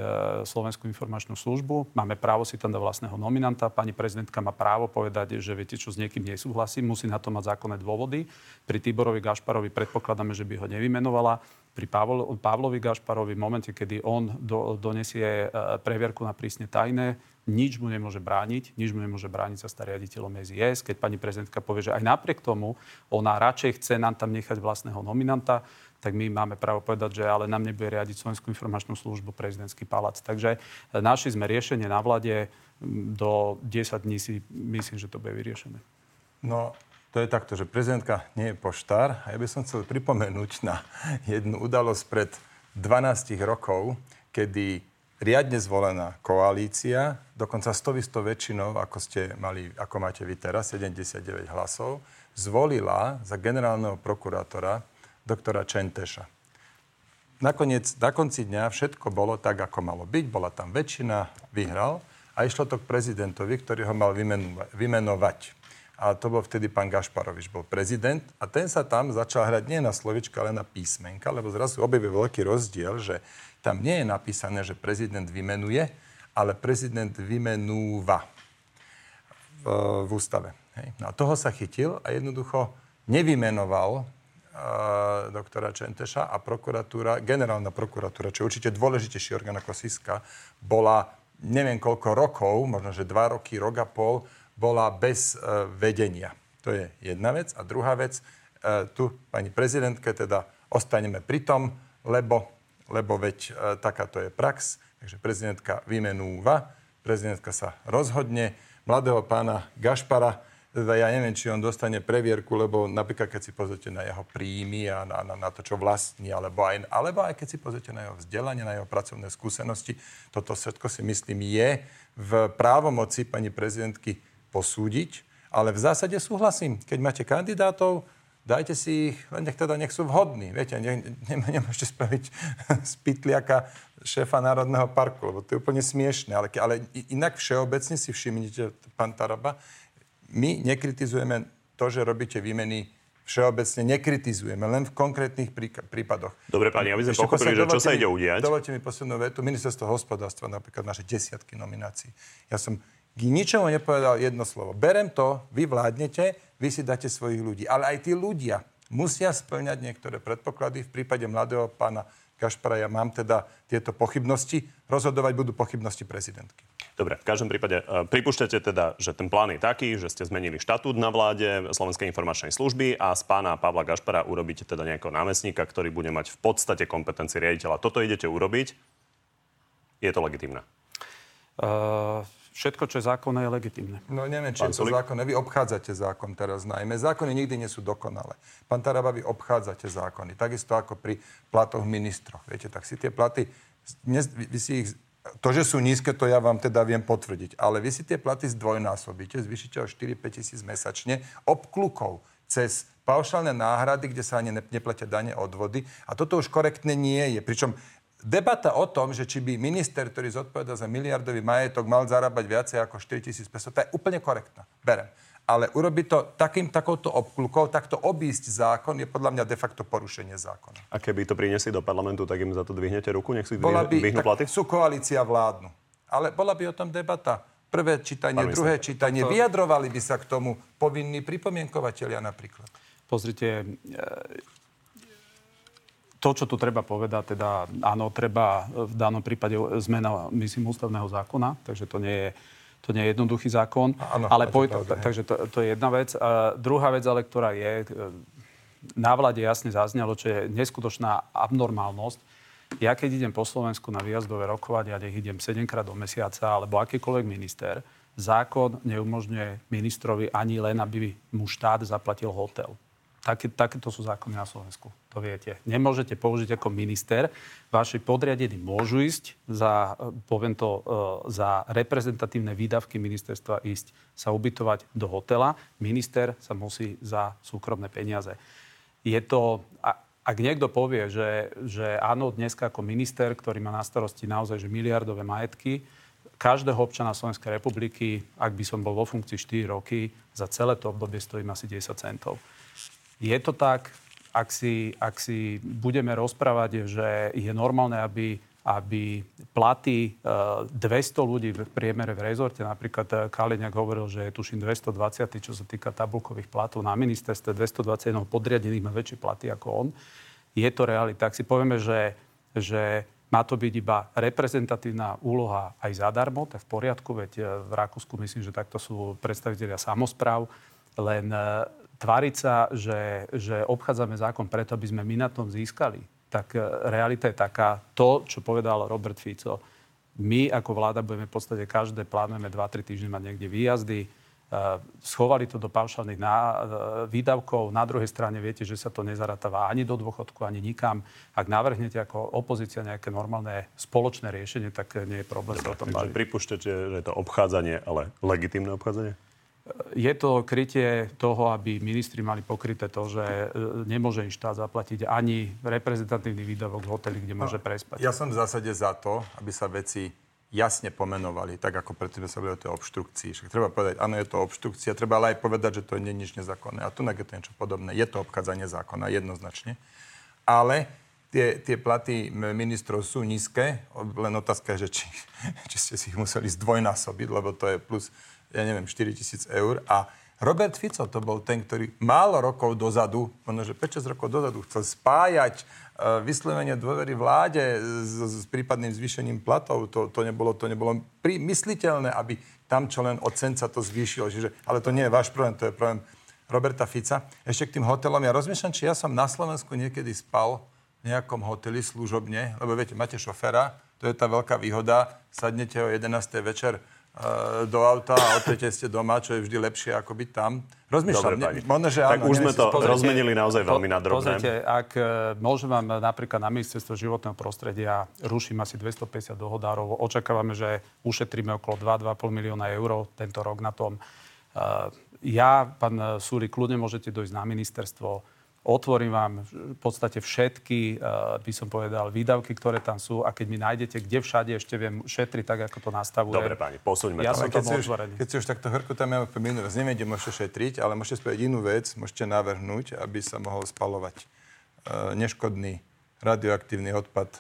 Slovenskú informačnú službu, máme právo si tam dať vlastného nominanta, pani prezidentka má právo povedať, že viete čo, s niekým nesúhlasí, musí na to mať zákonné dôvody. Pri Tiborovi Gašparovi predpokladáme, že by ho nevymenovala. Pri Pavlovi Gašparovi v momente, kedy on do, donesie e, previerku na prísne tajné, nič mu nemôže brániť, nič mu nemôže brániť sa stať riaditeľom SIS. Keď pani prezidentka povie, že aj napriek tomu ona radšej chce nám tam nechať vlastného nominanta, tak my máme právo povedať, že ale nám nebude riadiť Slovenskú informačnú službu prezidentský palác. Takže e, našli sme riešenie na vlade. Do 10 dní si myslím, že to bude vyriešené. No, to je takto, že prezidentka nie je poštár. A ja by som chcel pripomenúť na jednu udalosť pred 12 rokov, kedy riadne zvolená koalícia, dokonca 100 väčšinou, ako, ste mali, ako máte vy teraz, 79 hlasov, zvolila za generálneho prokurátora doktora Čenteša. Nakoniec, na konci dňa všetko bolo tak, ako malo byť, bola tam väčšina, vyhral, a išlo to k prezidentovi, ktorý ho mal vymenovať. A to bol vtedy pán Gašparovič, bol prezident. A ten sa tam začal hrať nie na slovička, ale na písmenka, lebo zrazu objavil veľký rozdiel, že tam nie je napísané, že prezident vymenuje, ale prezident vymenúva v, v ústave. Hej. No a toho sa chytil a jednoducho nevymenoval uh, doktora Čenteša a prokuratúra, generálna prokuratúra, čo je určite dôležitejší orgán ako SISKA, bola neviem koľko rokov, možno že dva roky, rok a pol, bola bez uh, vedenia. To je jedna vec. A druhá vec, uh, tu pani prezidentke teda ostaneme pri tom, lebo, lebo veď uh, takáto je prax. Takže prezidentka vymenúva, prezidentka sa rozhodne, mladého pána Gašpara teda ja neviem, či on dostane previerku, lebo napríklad keď si pozrite na jeho príjmy a na, na, na to, čo vlastní, alebo aj, alebo aj keď si pozrite na jeho vzdelanie, na jeho pracovné skúsenosti, toto všetko si myslím je v právomoci pani prezidentky posúdiť, ale v zásade súhlasím. Keď máte kandidátov, dajte si ich, len nech teda nech sú vhodní. Viete, ne, ne, nemôžete spraviť z pytliaka šéfa Národného parku, lebo to je úplne smiešne. Ale, ale inak všeobecne si všimnite, pán Taraba, my nekritizujeme to, že robíte výmeny všeobecne nekritizujeme, len v konkrétnych prípadoch. Dobre, pani, aby sme Ešte pochopili, že čo sa ide udiať. Dovolte mi poslednú vetu. Ministerstvo hospodárstva napríklad naše desiatky nominácií. Ja som k ničomu nepovedal jedno slovo. Berem to, vy vládnete, vy si dáte svojich ľudí. Ale aj tí ľudia musia splňať niektoré predpoklady. V prípade mladého pána Kašpara ja mám teda tieto pochybnosti. Rozhodovať budú pochybnosti prezidentky. Dobre, v každom prípade uh, pripúšťate teda, že ten plán je taký, že ste zmenili štatút na vláde Slovenskej informačnej služby a z pána Pavla Gašpara urobíte teda nejakého námestníka, ktorý bude mať v podstate kompetencie riaditeľa. Toto idete urobiť. Je to legitimné? Uh, všetko, čo je zákonné, je legitimné. No neviem, či je to zákonné. Vy obchádzate zákon teraz najmä. Zákony nikdy nie sú dokonalé. Pán Taraba, vy obchádzate zákony. Takisto ako pri platoch ministroch. Viete, tak si tie platy, dnes, vy si ich to, že sú nízke, to ja vám teda viem potvrdiť. Ale vy si tie platy zdvojnásobíte, zvyšíte o 4-5 tisíc mesačne obklukou cez paušálne náhrady, kde sa ani neplatia dane od vody. A toto už korektne nie je. Pričom debata o tom, že či by minister, ktorý zodpoveda za miliardový majetok, mal zarábať viacej ako 4 500, to je úplne korektná. Berem ale urobiť to takým, takouto obklukou, takto obísť zákon je podľa mňa de facto porušenie zákona. A keby to priniesli do parlamentu, tak im za to dvihnete ruku? Nech si bola by, dvihnú platy? Sú koalícia vládnu. Ale bola by o tom debata. Prvé čítanie, Pán druhé čítanie. To... Vyjadrovali by sa k tomu povinní pripomienkovateľia napríklad. Pozrite, e, to, čo tu treba povedať, teda áno, treba v danom prípade zmena, myslím, ústavného zákona, takže to nie je to nie je jednoduchý zákon. Áno, ale poj- pravda, takže to, to je jedna vec. A druhá vec, ale ktorá je, na vláde jasne zaznelo, čo je neskutočná abnormálnosť. Ja keď idem po Slovensku na výjazdové rokovania, nech idem 7 krát do mesiaca, alebo akýkoľvek minister, zákon neumožňuje ministrovi ani len, aby mu štát zaplatil hotel. Také, takéto sú zákony na Slovensku. To viete. Nemôžete použiť ako minister. Vaši podriadení môžu ísť za, poviem to, e, za reprezentatívne výdavky ministerstva ísť sa ubytovať do hotela. Minister sa musí za súkromné peniaze. Je to, ak niekto povie, že, že áno, dneska ako minister, ktorý má na starosti naozaj že miliardové majetky, každého občana Slovenskej republiky, ak by som bol vo funkcii 4 roky, za celé to obdobie stojím asi 10 centov. Je to tak, ak si, ak si budeme rozprávať, že je normálne, aby, aby platy 200 e, ľudí v priemere v rezorte, napríklad e, Kaliňák hovoril, že je tuším 220, čo sa týka tabulkových platov na ministerstve, 221 podriadených má väčšie platy ako on. Je to realita. Tak si povieme, že, že má to byť iba reprezentatívna úloha aj zadarmo, tak v poriadku, veď e, v Rakúsku myslím, že takto sú predstavitelia samozpráv, len tváriť sa, že, že obchádzame zákon preto, aby sme my na tom získali, tak e, realita je taká, to, čo povedal Robert Fico, my ako vláda budeme v podstate každé, plánujeme 2-3 týždne mať niekde výjazdy, e, schovali to do paušálnych e, výdavkov. Na druhej strane viete, že sa to nezaratáva ani do dôchodku, ani nikam. Ak navrhnete ako opozícia nejaké normálne spoločné riešenie, tak nie je problém sa o tom baviť. Pripúšťate, že je to obchádzanie, ale legitimné obchádzanie? Je to krytie toho, aby ministri mali pokryté to, že e, nemôže im štát zaplatiť ani reprezentatívny výdavok v hoteli, kde môže no, prespať. Ja som v zásade za to, aby sa veci jasne pomenovali, tak ako predtým sa boli o tej obštrukcii. Však treba povedať, áno, je to obštrukcia, treba ale aj povedať, že to nie je nič nezákonné. A tu je to niečo podobné. Je to obchádzanie zákona, jednoznačne. Ale tie, tie platy ministrov sú nízke, len otázka je, že či, či ste si ich museli zdvojnásobiť, lebo to je plus, ja neviem, 4 tisíc eur. A Robert Fico to bol ten, ktorý málo rokov dozadu, možno že 5-6 rokov dozadu, chcel spájať uh, vyslovenie dôvery vláde s, s prípadným zvýšením platov. To, to nebolo, to nebolo pri, mysliteľné, aby tam čo len od cenca to zvýšilo. Čiže, ale to nie je váš problém, to je problém Roberta Fica. Ešte k tým hotelom. Ja rozmýšľam, či ja som na Slovensku niekedy spal v nejakom hoteli služobne, lebo viete, máte šoféra, to je tá veľká výhoda, sadnete o 11. večer E, do auta a o ste doma, čo je vždy lepšie ako byť tam. Rozmýšľam, Dobre, ne, možno, že áno. Tak už sme to pozrite, rozmenili naozaj veľmi na drobné. Pozrite, ak e, môžem vám napríklad na ministerstvo životného prostredia ruším asi 250 dohodárov, očakávame, že ušetríme okolo 2-2,5 milióna eur tento rok na tom. E, ja, pán Súri, kľudne môžete dojsť na ministerstvo, Otvorím vám v podstate všetky, eh, by som povedal, výdavky, ktoré tam sú a keď mi nájdete, kde všade ešte viem šetriť tak, ako to nastavuje. Dobre, páni, posuňme ja to. Som keď, si už, keď si už takto hrku tam ja minulý raz neviete, môžete šetriť, ale môžete spraviť inú vec, môžete navrhnúť, aby sa mohol spalovať uh, neškodný radioaktívny odpad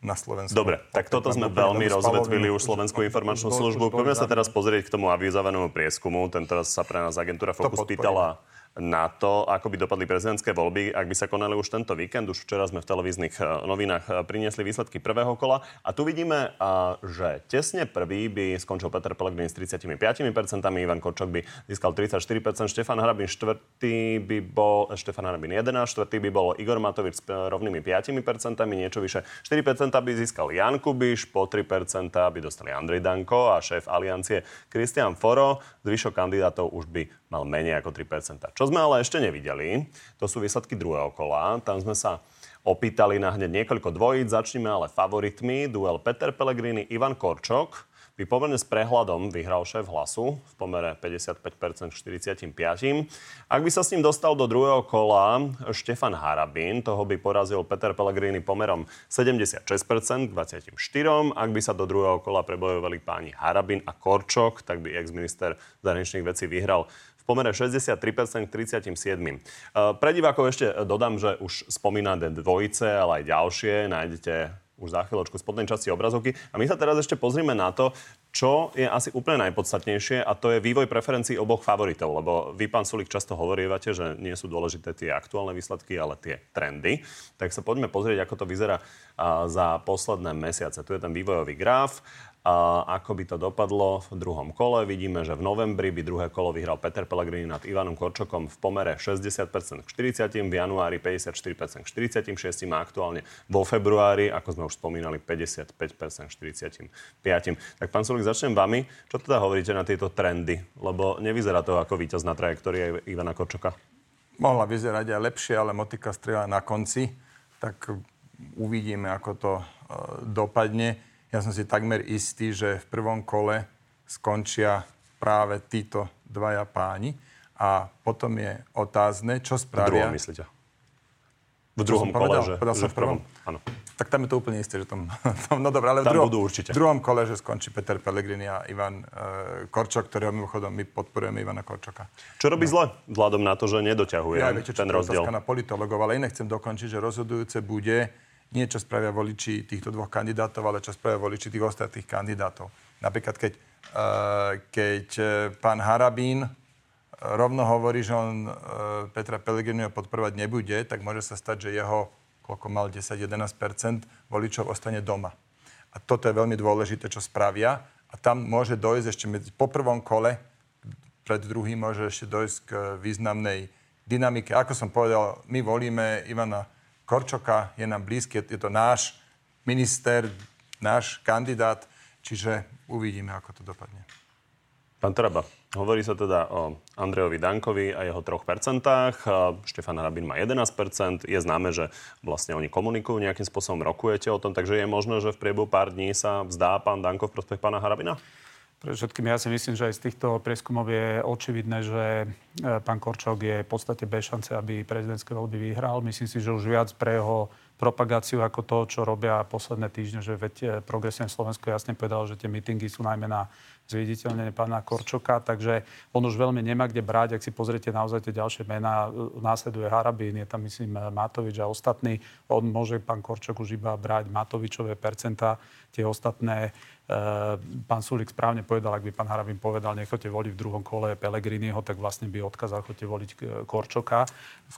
na Slovensku. Dobre, tak toto sme veľmi rozvetvili už Slovenskú informačnú službu. Poďme sa teraz pozrieť k tomu avizovanému prieskumu. Ten teraz sa pre nás agentúra Focus pýtala na to, ako by dopadli prezidentské voľby, ak by sa konali už tento víkend. Už včera sme v televíznych eh, novinách eh, priniesli výsledky prvého kola. A tu vidíme, eh, že tesne prvý by skončil Peter Pellegrini s 35%, Ivan Korčok by získal 34%, Štefan Hrabin štvrtý by bol, Štefan Hrabin 11, štvrtý by bol Igor Matovič s rovnými 5%, niečo vyše 4% by získal Jan Kubiš, po 3% by dostali Andrej Danko a šéf aliancie Kristian Foro. Zvyšok kandidátov už by mal menej ako 3%. Čo sme ale ešte nevideli, to sú výsledky druhého kola. Tam sme sa opýtali na hneď niekoľko dvojíc. Začneme ale favoritmi. Duel Peter Pellegrini, Ivan Korčok by pomerne s prehľadom vyhral šéf hlasu v pomere 55% k 45%. Ak by sa s ním dostal do druhého kola Štefan Harabín, toho by porazil Peter Pellegrini pomerom 76% k 24%. Ak by sa do druhého kola prebojovali páni Harabín a Korčok, tak by ex-minister zahraničných vecí vyhral v pomere 63% k 37. E, pre divákov ešte dodám, že už spomínané dvojice, ale aj ďalšie nájdete už za chvíľočku spodnej časti obrazovky. A my sa teraz ešte pozrime na to, čo je asi úplne najpodstatnejšie a to je vývoj preferencií oboch favoritov. Lebo vy, pán Sulik, často hovoríte, že nie sú dôležité tie aktuálne výsledky, ale tie trendy. Tak sa poďme pozrieť, ako to vyzerá za posledné mesiace. Tu je ten vývojový graf. A ako by to dopadlo v druhom kole? Vidíme, že v novembri by druhé kolo vyhral Peter Pellegrini nad Ivanom Korčokom v pomere 60% k 40, v januári 54% k 46 a aktuálne vo februári, ako sme už spomínali, 55% k 45. Tak pán Sulik, začnem vami. Čo teda hovoríte na tieto trendy? Lebo nevyzerá to ako víťaz na trajektórii Ivana Korčoka. Mohla vyzerať aj lepšie, ale motika strela na konci. Tak uvidíme, ako to uh, dopadne ja som si takmer istý, že v prvom kole skončia práve títo dvaja páni a potom je otázne, čo spravia... V druhom myslíte? V druhom kole, povedal, že, povedal že v prvom? Áno. Tak tam je to úplne isté, že tom, tom no dobré, ale tam v druhom, budú určite. v druhom kole, že skončí Peter Pellegrini a Ivan uh, Korčok, ktorého mimochodom my podporujeme Ivana Korčoka. Čo robí no. zle, vzhľadom na to, že nedoťahuje ja, viete, ten rozdiel? na politologov, ale iné chcem dokončiť, že rozhodujúce bude, nie čo spravia voliči týchto dvoch kandidátov, ale čo spravia voliči tých ostatných kandidátov. Napríklad, keď, uh, keď uh, pán Harabín uh, rovno hovorí, že on Petra Pellegriniho podporovať nebude, tak môže sa stať, že jeho, koľko mal 10-11% voličov ostane doma. A toto je veľmi dôležité, čo spravia. A tam môže dojsť ešte medzi, po prvom kole, pred druhým môže ešte dojsť k významnej dynamike. Ako som povedal, my volíme Ivana Korčoka je nám blízky, je to náš minister, náš kandidát, čiže uvidíme, ako to dopadne. Pán Traba, hovorí sa teda o Andrejovi Dankovi a jeho 3%. Štefan Hrabin má 11%. Je známe, že vlastne oni komunikujú, nejakým spôsobom rokujete o tom, takže je možné, že v priebehu pár dní sa vzdá pán Danko v prospech pána Hrabina? Pre všetkým ja si myslím, že aj z týchto prieskumov je očividné, že e, pán Korčok je v podstate bez šance, aby prezidentské voľby vyhral. Myslím si, že už viac pre jeho propagáciu ako to, čo robia posledné týždne, že veď e, Progresívne Slovensko jasne povedalo, že tie mítingy sú najmä na zviditeľnenie pána Korčoka, takže on už veľmi nemá kde brať. Ak si pozriete naozaj tie ďalšie mená, následuje Harabín, je tam myslím Matovič a ostatní. On môže pán Korčok už iba brať Matovičové percentá, tie ostatné pán Sulik správne povedal, ak by pán Harabin povedal, nechoďte voliť v druhom kole Pelegriniho, tak vlastne by odkázal, choďte voliť eh, Korčoka.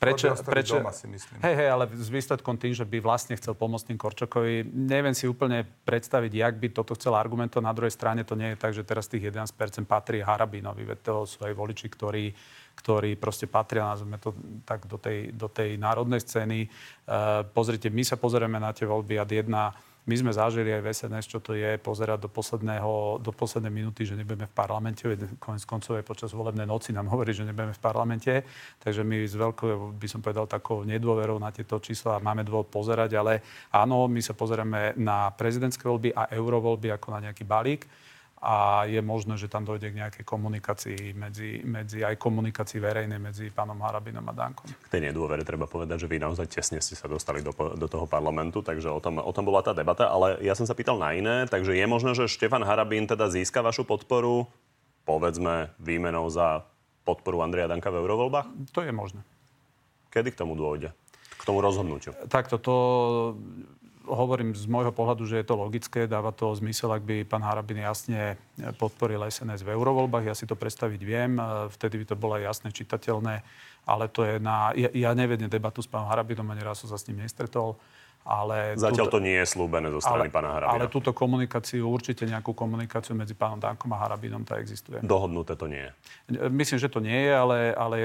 Prečo, prečo, doma, si myslím. Hej, hej, ale s výsledkom tým, že by vlastne chcel pomôcť tým Korčokovi, neviem si úplne predstaviť, jak by toto chcel argumentovať. Na druhej strane to nie je tak, že teraz tých 11% patrí Harabinovi, veď to sú aj voliči, ktorí ktorí proste patria, nazveme to tak, do tej, do tej národnej scény. Uh, pozrite, my sa pozrieme na tie voľby ad jedna my sme zažili aj v SNS, čo to je, pozerať do, posledného, do poslednej minúty, že nebudeme v parlamente. Konec koncov aj počas volebnej noci nám hovorí, že nebudeme v parlamente. Takže my s veľkou, by som povedal, takou nedôverou na tieto čísla máme dôvod pozerať. Ale áno, my sa pozeráme na prezidentské voľby a eurovoľby ako na nejaký balík a je možné, že tam dojde k nejakej komunikácii medzi, medzi aj komunikácii verejnej medzi pánom Harabinom a Dankom. K tej nedôvere treba povedať, že vy naozaj tesne ste sa dostali do, do toho parlamentu, takže o tom, o tom bola tá debata, ale ja som sa pýtal na iné, takže je možné, že Štefan Harabín teda získa vašu podporu, povedzme, výmenou za podporu Andreja Danka v eurovoľbách? To je možné. Kedy k tomu dôjde? K tomu rozhodnutiu? Takto to hovorím z môjho pohľadu, že je to logické, dáva to zmysel, ak by pán Harabin jasne podporil SNS v eurovoľbách. Ja si to predstaviť viem, vtedy by to bolo jasne čitateľné, ale to je na... Ja, ja nevedem debatu s pánom Harabinom, ani raz som sa s ním nestretol. Ale Zatiaľ túto, to nie je slúbené zo strany ale, pána Harabina. Ale túto komunikáciu, určite nejakú komunikáciu medzi pánom Dankom a Harabinom, tá existuje. Dohodnuté to nie je? Myslím, že to nie je, ale, ale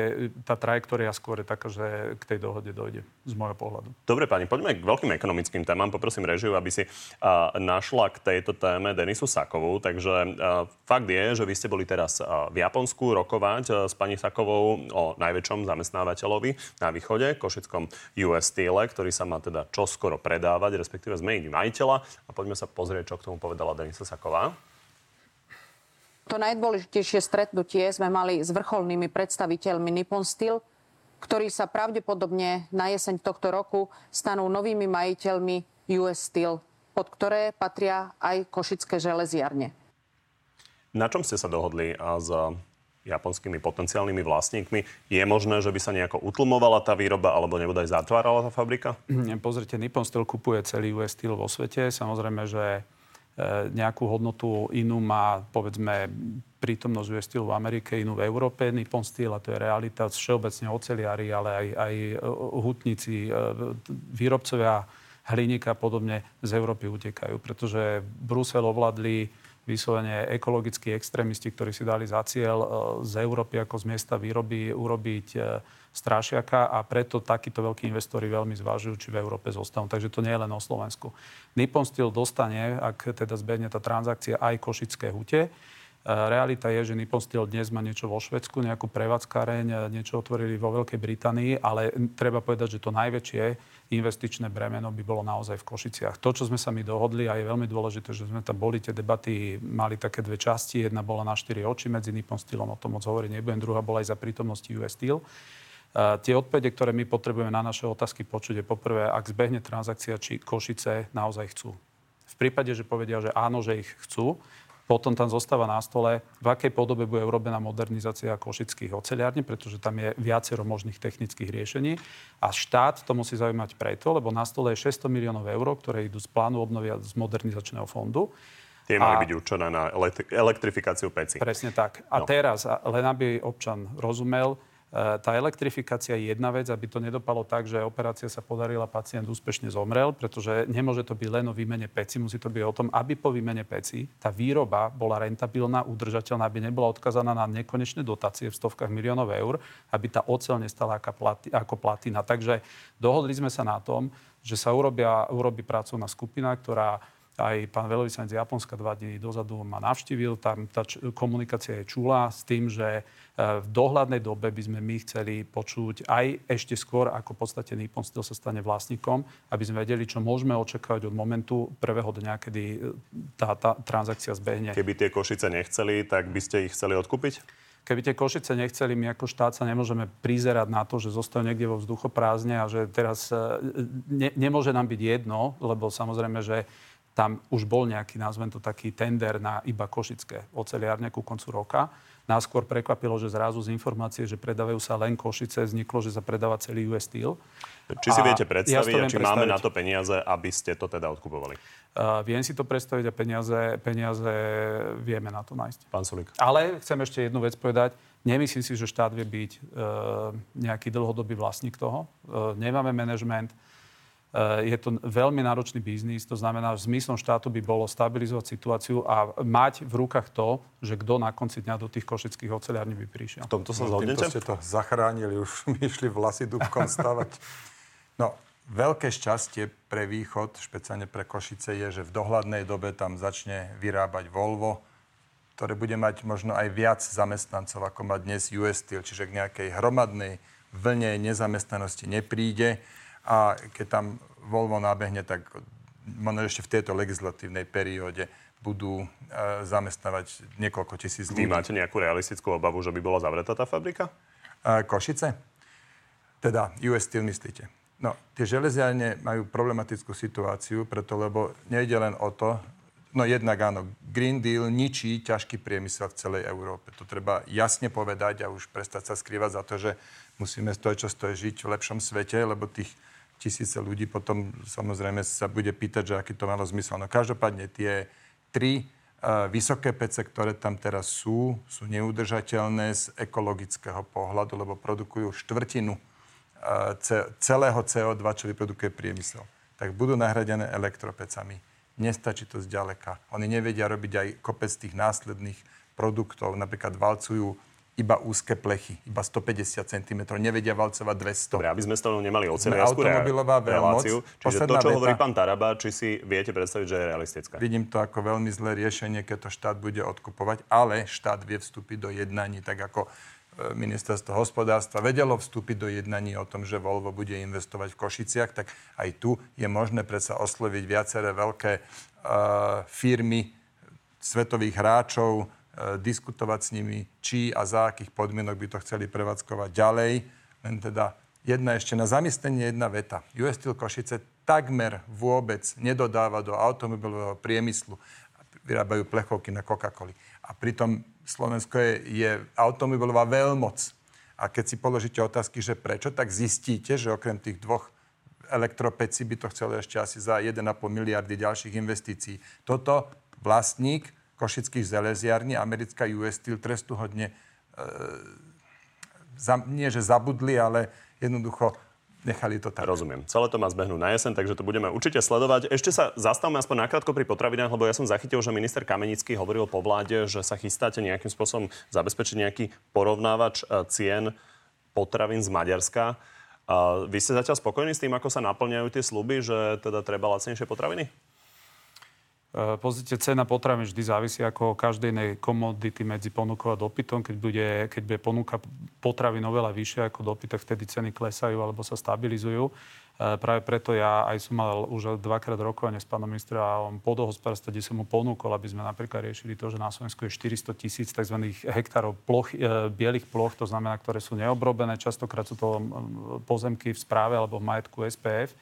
tá trajektória skôr je taká, že k tej dohode dojde z môjho pohľadu. Dobre, pani, poďme k veľkým ekonomickým témam. Poprosím režiu, aby si uh, našla k tejto téme Denisu Sakovú. Takže uh, fakt je, že vy ste boli teraz uh, v Japonsku rokovať uh, s pani Sakovou o najväčšom zamestnávateľovi na východe, Košickom US Steel, ktorý sa má teda čoskoro skoro predávať, respektíve zmeniť majiteľa. A poďme sa pozrieť, čo k tomu povedala Denisa Saková. To najdôležitejšie stretnutie sme mali s vrcholnými predstaviteľmi Nippon Steel, ktorí sa pravdepodobne na jeseň tohto roku stanú novými majiteľmi US Steel, pod ktoré patria aj košické železiarne. Na čom ste sa dohodli s japonskými potenciálnymi vlastníkmi. Je možné, že by sa nejako utlmovala tá výroba alebo nebude aj zatvárala tá fabrika? Pozrite, Nippon Steel kupuje celý US Steel vo svete. Samozrejme, že e, nejakú hodnotu inú má, povedzme, prítomnosť US Steel v Amerike, inú v Európe. Nippon Steel, a to je realita, všeobecne oceliári, ale aj, aj e, hutníci, e, výrobcovia hliníka a podobne z Európy utekajú, pretože Brusel ovládli vyslovene ekologickí extrémisti, ktorí si dali za cieľ e, z Európy ako z miesta výroby urobiť e, strašiaka a preto takíto veľkí investori veľmi zvážujú, či v Európe zostanú. Takže to nie je len o Slovensku. Nippon Steel dostane, ak teda zbehne tá transakcia, aj košické hute. E, realita je, že Nippon Steel dnes má niečo vo Švedsku, nejakú prevádzkareň, niečo otvorili vo Veľkej Británii, ale treba povedať, že to najväčšie investičné bremeno by bolo naozaj v Košiciach. To, čo sme sa mi dohodli, a je veľmi dôležité, že sme tam boli, tie debaty mali také dve časti. Jedna bola na štyri oči medzi Nippon Steelom, o tom moc hovoriť nebudem, druhá bola aj za prítomnosti US Steel. Tie odpovede, ktoré my potrebujeme na naše otázky počuť, je poprvé, ak zbehne transakcia, či Košice naozaj chcú. V prípade, že povedia, že áno, že ich chcú, potom tam zostáva na stole, v akej podobe bude urobená modernizácia košických oceliární, pretože tam je viacero možných technických riešení. A štát to musí zaujímať preto, lebo na stole je 600 miliónov eur, ktoré idú z plánu obnovia z modernizačného fondu. Tie mali a, byť určené na elektrifikáciu peci. Presne tak. A no. teraz, len aby občan rozumel, tá elektrifikácia je jedna vec, aby to nedopalo tak, že operácia sa podarila, pacient úspešne zomrel, pretože nemôže to byť len o výmene peci, musí to byť o tom, aby po výmene peci tá výroba bola rentabilná, udržateľná, aby nebola odkazaná na nekonečné dotácie v stovkách miliónov eur, aby tá ocel nestala ako platina. Takže dohodli sme sa na tom, že sa urobia, urobí pracovná skupina, ktorá aj pán veľvyslanec Japonska dva dní dozadu ma navštívil. Tam tá č- komunikácia je čula s tým, že e, v dohľadnej dobe by sme my chceli počuť aj ešte skôr, ako v podstate Nippon Steel sa stane vlastníkom, aby sme vedeli, čo môžeme očakávať od momentu prvého dňa, kedy e, tá, tá transakcia zbehne. Keby tie Košice nechceli, tak by ste ich chceli odkúpiť? Keby tie Košice nechceli, my ako štát sa nemôžeme prizerať na to, že zostajú niekde vo vzduchoprázdne a že teraz e, ne, nemôže nám byť jedno, lebo samozrejme, že tam už bol nejaký, nazvem to taký tender na iba košické oceliárne ku koncu roka. Nás skôr prekvapilo, že zrazu z informácie, že predávajú sa len Košice, vzniklo, že sa predáva celý US Steel. Či si viete predstaviť, ja či predstaviť. máme na to peniaze, aby ste to teda odkupovali? Uh, viem si to predstaviť a peniaze, peniaze vieme na to nájsť. Pán Sulík. Ale chcem ešte jednu vec povedať. Nemyslím si, že štát vie byť uh, nejaký dlhodobý vlastník toho. Uh, nemáme manažment. Je to veľmi náročný biznis, to znamená, že zmyslom štátu by bolo stabilizovať situáciu a mať v rukách to, že kto na konci dňa do tých košických oceliární by prišiel. V tomto sa no, zhodnete? ste to zachránili, už my išli vlasy dúbkom stavať. No, veľké šťastie pre východ, špeciálne pre Košice, je, že v dohľadnej dobe tam začne vyrábať Volvo, ktoré bude mať možno aj viac zamestnancov, ako má dnes US Steel, čiže k nejakej hromadnej vlne nezamestnanosti nepríde a keď tam Volvo nábehne, tak možno ešte v tejto legislatívnej perióde budú e, zamestnávať niekoľko tisíc ľudí. Vy máte nejakú realistickú obavu, že by bola zavretá tá fabrika? E, Košice? Teda US Steel myslíte? No, tie železiarne majú problematickú situáciu, preto lebo nejde len o to, no jednak áno, Green Deal ničí ťažký priemysel v celej Európe. To treba jasne povedať a už prestať sa skrývať za to, že musíme stojí čo stojí žiť v lepšom svete, lebo tých tisíce ľudí potom samozrejme sa bude pýtať, že aký to malo zmysel. No každopádne tie tri uh, vysoké pece, ktoré tam teraz sú, sú neudržateľné z ekologického pohľadu, lebo produkujú štvrtinu ce- celého CO2, čo vyprodukuje priemysel. Tak budú nahradené elektropecami. Nestačí to zďaleka. Oni nevedia robiť aj kopec tých následných produktov. Napríklad valcujú iba úzke plechy, iba 150 cm, nevedia valcovať 200. Dobre, aby sme z toho nemali oceliarskú automobilová reláciu. Čiže to, čo veta, hovorí pán Taraba, či si viete predstaviť, že je realistické? Vidím to ako veľmi zlé riešenie, keď to štát bude odkupovať, ale štát vie vstúpiť do jednaní, tak ako ministerstvo hospodárstva vedelo vstúpiť do jednaní o tom, že Volvo bude investovať v Košiciach, tak aj tu je možné predsa osloviť viaceré veľké uh, firmy svetových hráčov, E, diskutovať s nimi, či a za akých podmienok by to chceli prevádzkovať ďalej. Len teda jedna ešte na zamyslenie jedna veta. US Steel Košice takmer vôbec nedodáva do automobilového priemyslu. Vyrábajú plechovky na Coca-Coli. A pritom Slovensko je, je automobilová veľmoc. A keď si položíte otázky, že prečo, tak zistíte, že okrem tých dvoch elektropeci by to chcelo ešte asi za 1,5 miliardy ďalších investícií. Toto vlastník košických železiarní, americká US Steel trestuhodne e, za, nie, že zabudli, ale jednoducho nechali to tak. Rozumiem. Celé to má zbehnúť na jeseň, takže to budeme určite sledovať. Ešte sa zastavme aspoň nakrátko pri potravinách, lebo ja som zachytil, že minister Kamenický hovoril po vláde, že sa chystáte nejakým spôsobom zabezpečiť nejaký porovnávač e, cien potravín z Maďarska. Vy ste zatiaľ spokojní s tým, ako sa naplňajú tie sluby, že teda treba lacnejšie potraviny? E, pozrite, cena potravín vždy závisí ako každej inej komodity medzi ponukou a dopytom. Keď bude, keď bude ponuka potravín oveľa vyššia ako dopyt, tak vtedy ceny klesajú alebo sa stabilizujú. E, práve preto ja aj som mal už dvakrát rokovanie s pánom ministrom podohospodárstva, kde som mu ponúkol, aby sme napríklad riešili to, že na Slovensku je 400 tisíc tzv. hektárov ploch, e, bielých ploch, to znamená, ktoré sú neobrobené. Častokrát sú to pozemky v správe alebo v majetku SPF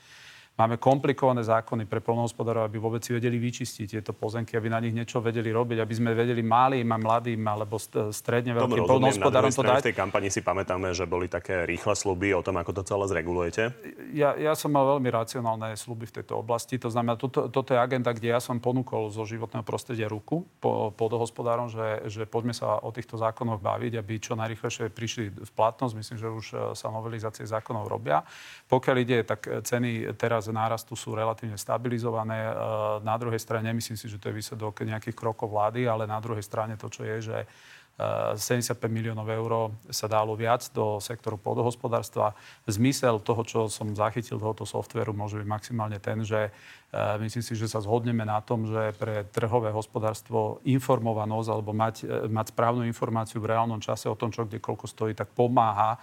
Máme komplikované zákony pre polnohospodárov, aby vôbec si vedeli vyčistiť tieto pozemky, aby na nich niečo vedeli robiť, aby sme vedeli malým a mladým alebo stredne veľkým polnohospodárom to dať. V tej kampani si pamätáme, že boli také rýchle sluby o tom, ako to celé zregulujete. Ja, ja som mal veľmi racionálne sluby v tejto oblasti. To znamená, toto, toto je agenda, kde ja som ponúkol zo životného prostredia ruku po, podohospodárom, že, že poďme sa o týchto zákonoch baviť, aby čo najrychlejšie prišli v platnosť. Myslím, že už e, sa novelizácie zákonov robia. Pokiaľ ide, tak ceny teraz nárastu sú relatívne stabilizované. E, na druhej strane nemyslím si, že to je výsledok nejakých krokov vlády, ale na druhej strane to, čo je, že 75 e, miliónov eur sa dalo viac do sektoru pôdohospodárstva. Zmysel toho, čo som zachytil tohoto softveru, môže byť maximálne ten, že e, myslím si, že sa zhodneme na tom, že pre trhové hospodárstvo informovanosť alebo mať, mať správnu informáciu v reálnom čase o tom, čo kde koľko stojí, tak pomáha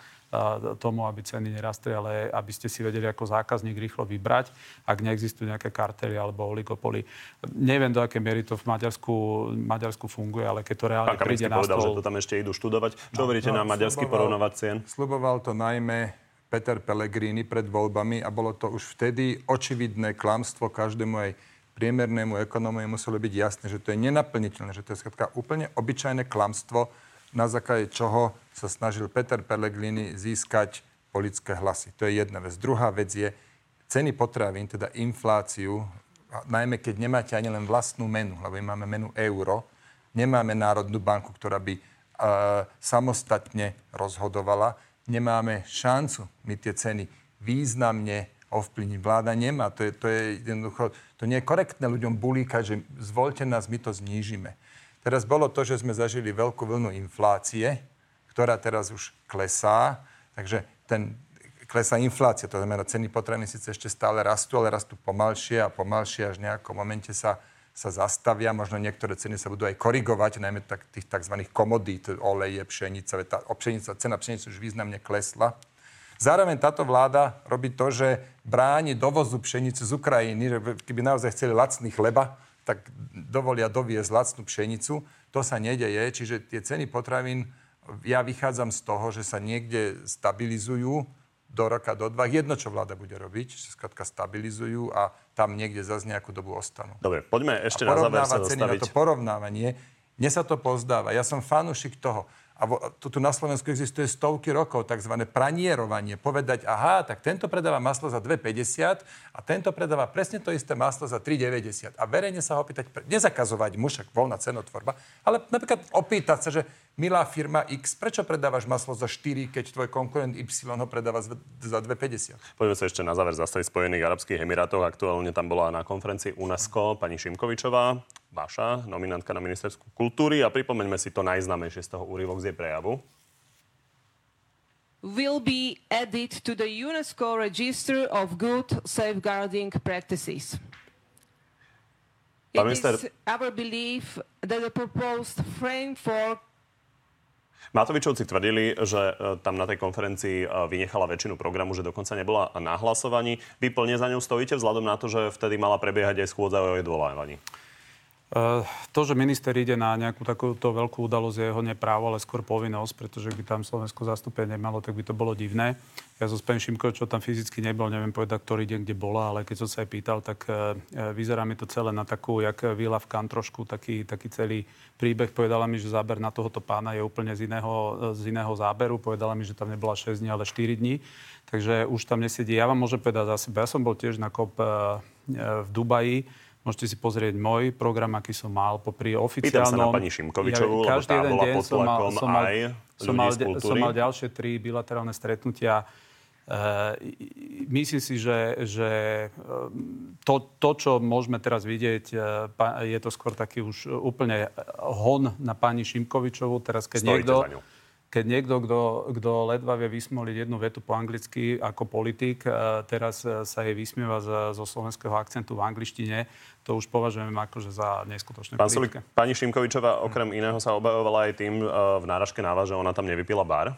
tomu, aby ceny nerastli, ale aby ste si vedeli ako zákazník rýchlo vybrať, ak neexistujú nejaké kartely alebo oligopoly. Neviem, do akej miery to v Maďarsku, Maďarsku funguje, ale keď to reálne Pán príde na povedal, stôl... že to tam ešte idú študovať. Čo no, hovoríte no, na maďarský porovnovať cien? Sluboval to najmä Peter Pellegrini pred voľbami a bolo to už vtedy očividné klamstvo každému aj priemernému ekonómovi muselo byť jasné, že to je nenaplniteľné, že to je skladka úplne obyčajné klamstvo, na základe čoho sa snažil Peter Pellegrini získať politické hlasy. To je jedna vec. Druhá vec je ceny potravín, teda infláciu, najmä keď nemáte ani len vlastnú menu, lebo my máme menu euro, nemáme Národnú banku, ktorá by uh, samostatne rozhodovala, nemáme šancu my tie ceny významne ovplyvniť. Vláda nemá. To je, to je jednoducho, to nie je korektné ľuďom bulíkať, že zvolte nás, my to znížime. Teraz bolo to, že sme zažili veľkú vlnu inflácie, ktorá teraz už klesá, takže ten klesá inflácia, to znamená, ceny potravín síce ešte stále rastú, ale rastú pomalšie a pomalšie, až v nejakom momente sa, sa zastavia. Možno niektoré ceny sa budú aj korigovať, najmä tak, tých tzv. komodít, oleje, pšenica. Tá, pšenica cena pšenice už významne klesla. Zároveň táto vláda robí to, že bráni dovozu pšenice z Ukrajiny, že keby naozaj chceli lacný chleba, tak dovolia doviezť lacnú pšenicu. To sa nedeje, čiže tie ceny potravín, ja vychádzam z toho, že sa niekde stabilizujú do roka, do dva. Jedno, čo vláda bude robiť, že skrátka stabilizujú a tam niekde zase nejakú dobu ostanú. Dobre, poďme ešte na záver sa ceny dostaviť. Na to porovnávanie, mne sa to pozdáva. Ja som fanúšik toho a tu, tu na Slovensku existuje stovky rokov, tzv. pranierovanie. Povedať, aha, tak tento predáva maslo za 2,50 a tento predáva presne to isté maslo za 3,90. A verejne sa ho opýtať, nezakazovať mu, však voľná cenotvorba, ale napríklad opýtať sa, že milá firma X, prečo predávaš maslo za 4, keď tvoj konkurent Y ho predáva za 2,50? Poďme sa ešte na záver zastaviť Spojených Arabských Emirátoch. Aktuálne tam bola na konferencii UNESCO pani Šimkovičová vaša nominantka na ministerskú kultúry a pripomeňme si to najznamejšie z toho úryvok z jej prejavu. will be added to the UNESCO Register of Good Safeguarding Practices. It is our belief that the proposed framework Matovičovci tvrdili, že e, tam na tej konferencii e, vynechala väčšinu programu, že dokonca nebola na hlasovaní. Vy plne za ňou stojíte vzhľadom na to, že vtedy mala prebiehať aj schôdza o jej odvolávaní? Eh, to, že minister ide na nejakú takúto veľkú udalosť, je jeho neprávo, ale skôr povinnosť, pretože by tam Slovensko zastúpenie nemalo, tak by to bolo divné. Ja so Spen čo tam fyzicky nebol, neviem povedať, ktorý deň, kde bola, ale keď som sa aj pýtal, tak uh, vyzerá mi to celé na takú, jak Vila v Kan trošku, taký, taký celý príbeh. Povedala mi, že záber na tohoto pána je úplne z iného, z iného záberu. Povedala mi, že tam nebola 6 dní, ale 4 dní. Takže už tam nesedí. Ja vám môžem povedať za seba. Ja som bol tiež na uh, v Dubaji Môžete si pozrieť môj program, aký som mal popri oficiálnom... Pýtam sa na pani Šimkovičovú, ja, každý jeden deň som mal, som, mal, som, mal, som mal ďalšie tri bilaterálne stretnutia. Uh, myslím si, že, že e, to, to, čo môžeme teraz vidieť, uh, je to skôr taký už úplne hon na pani Šimkovičovú. Teraz, keď Stojíte niekto keď niekto, kto, kto ledva vie vysmoliť jednu vetu po anglicky ako politik, teraz sa jej vysmieva zo slovenského akcentu v angličtine, to už považujem akože za neskutočné Pán Sulik, pani Šimkovičová okrem iného sa obavovala aj tým v náražke na vás, že ona tam nevypila bar?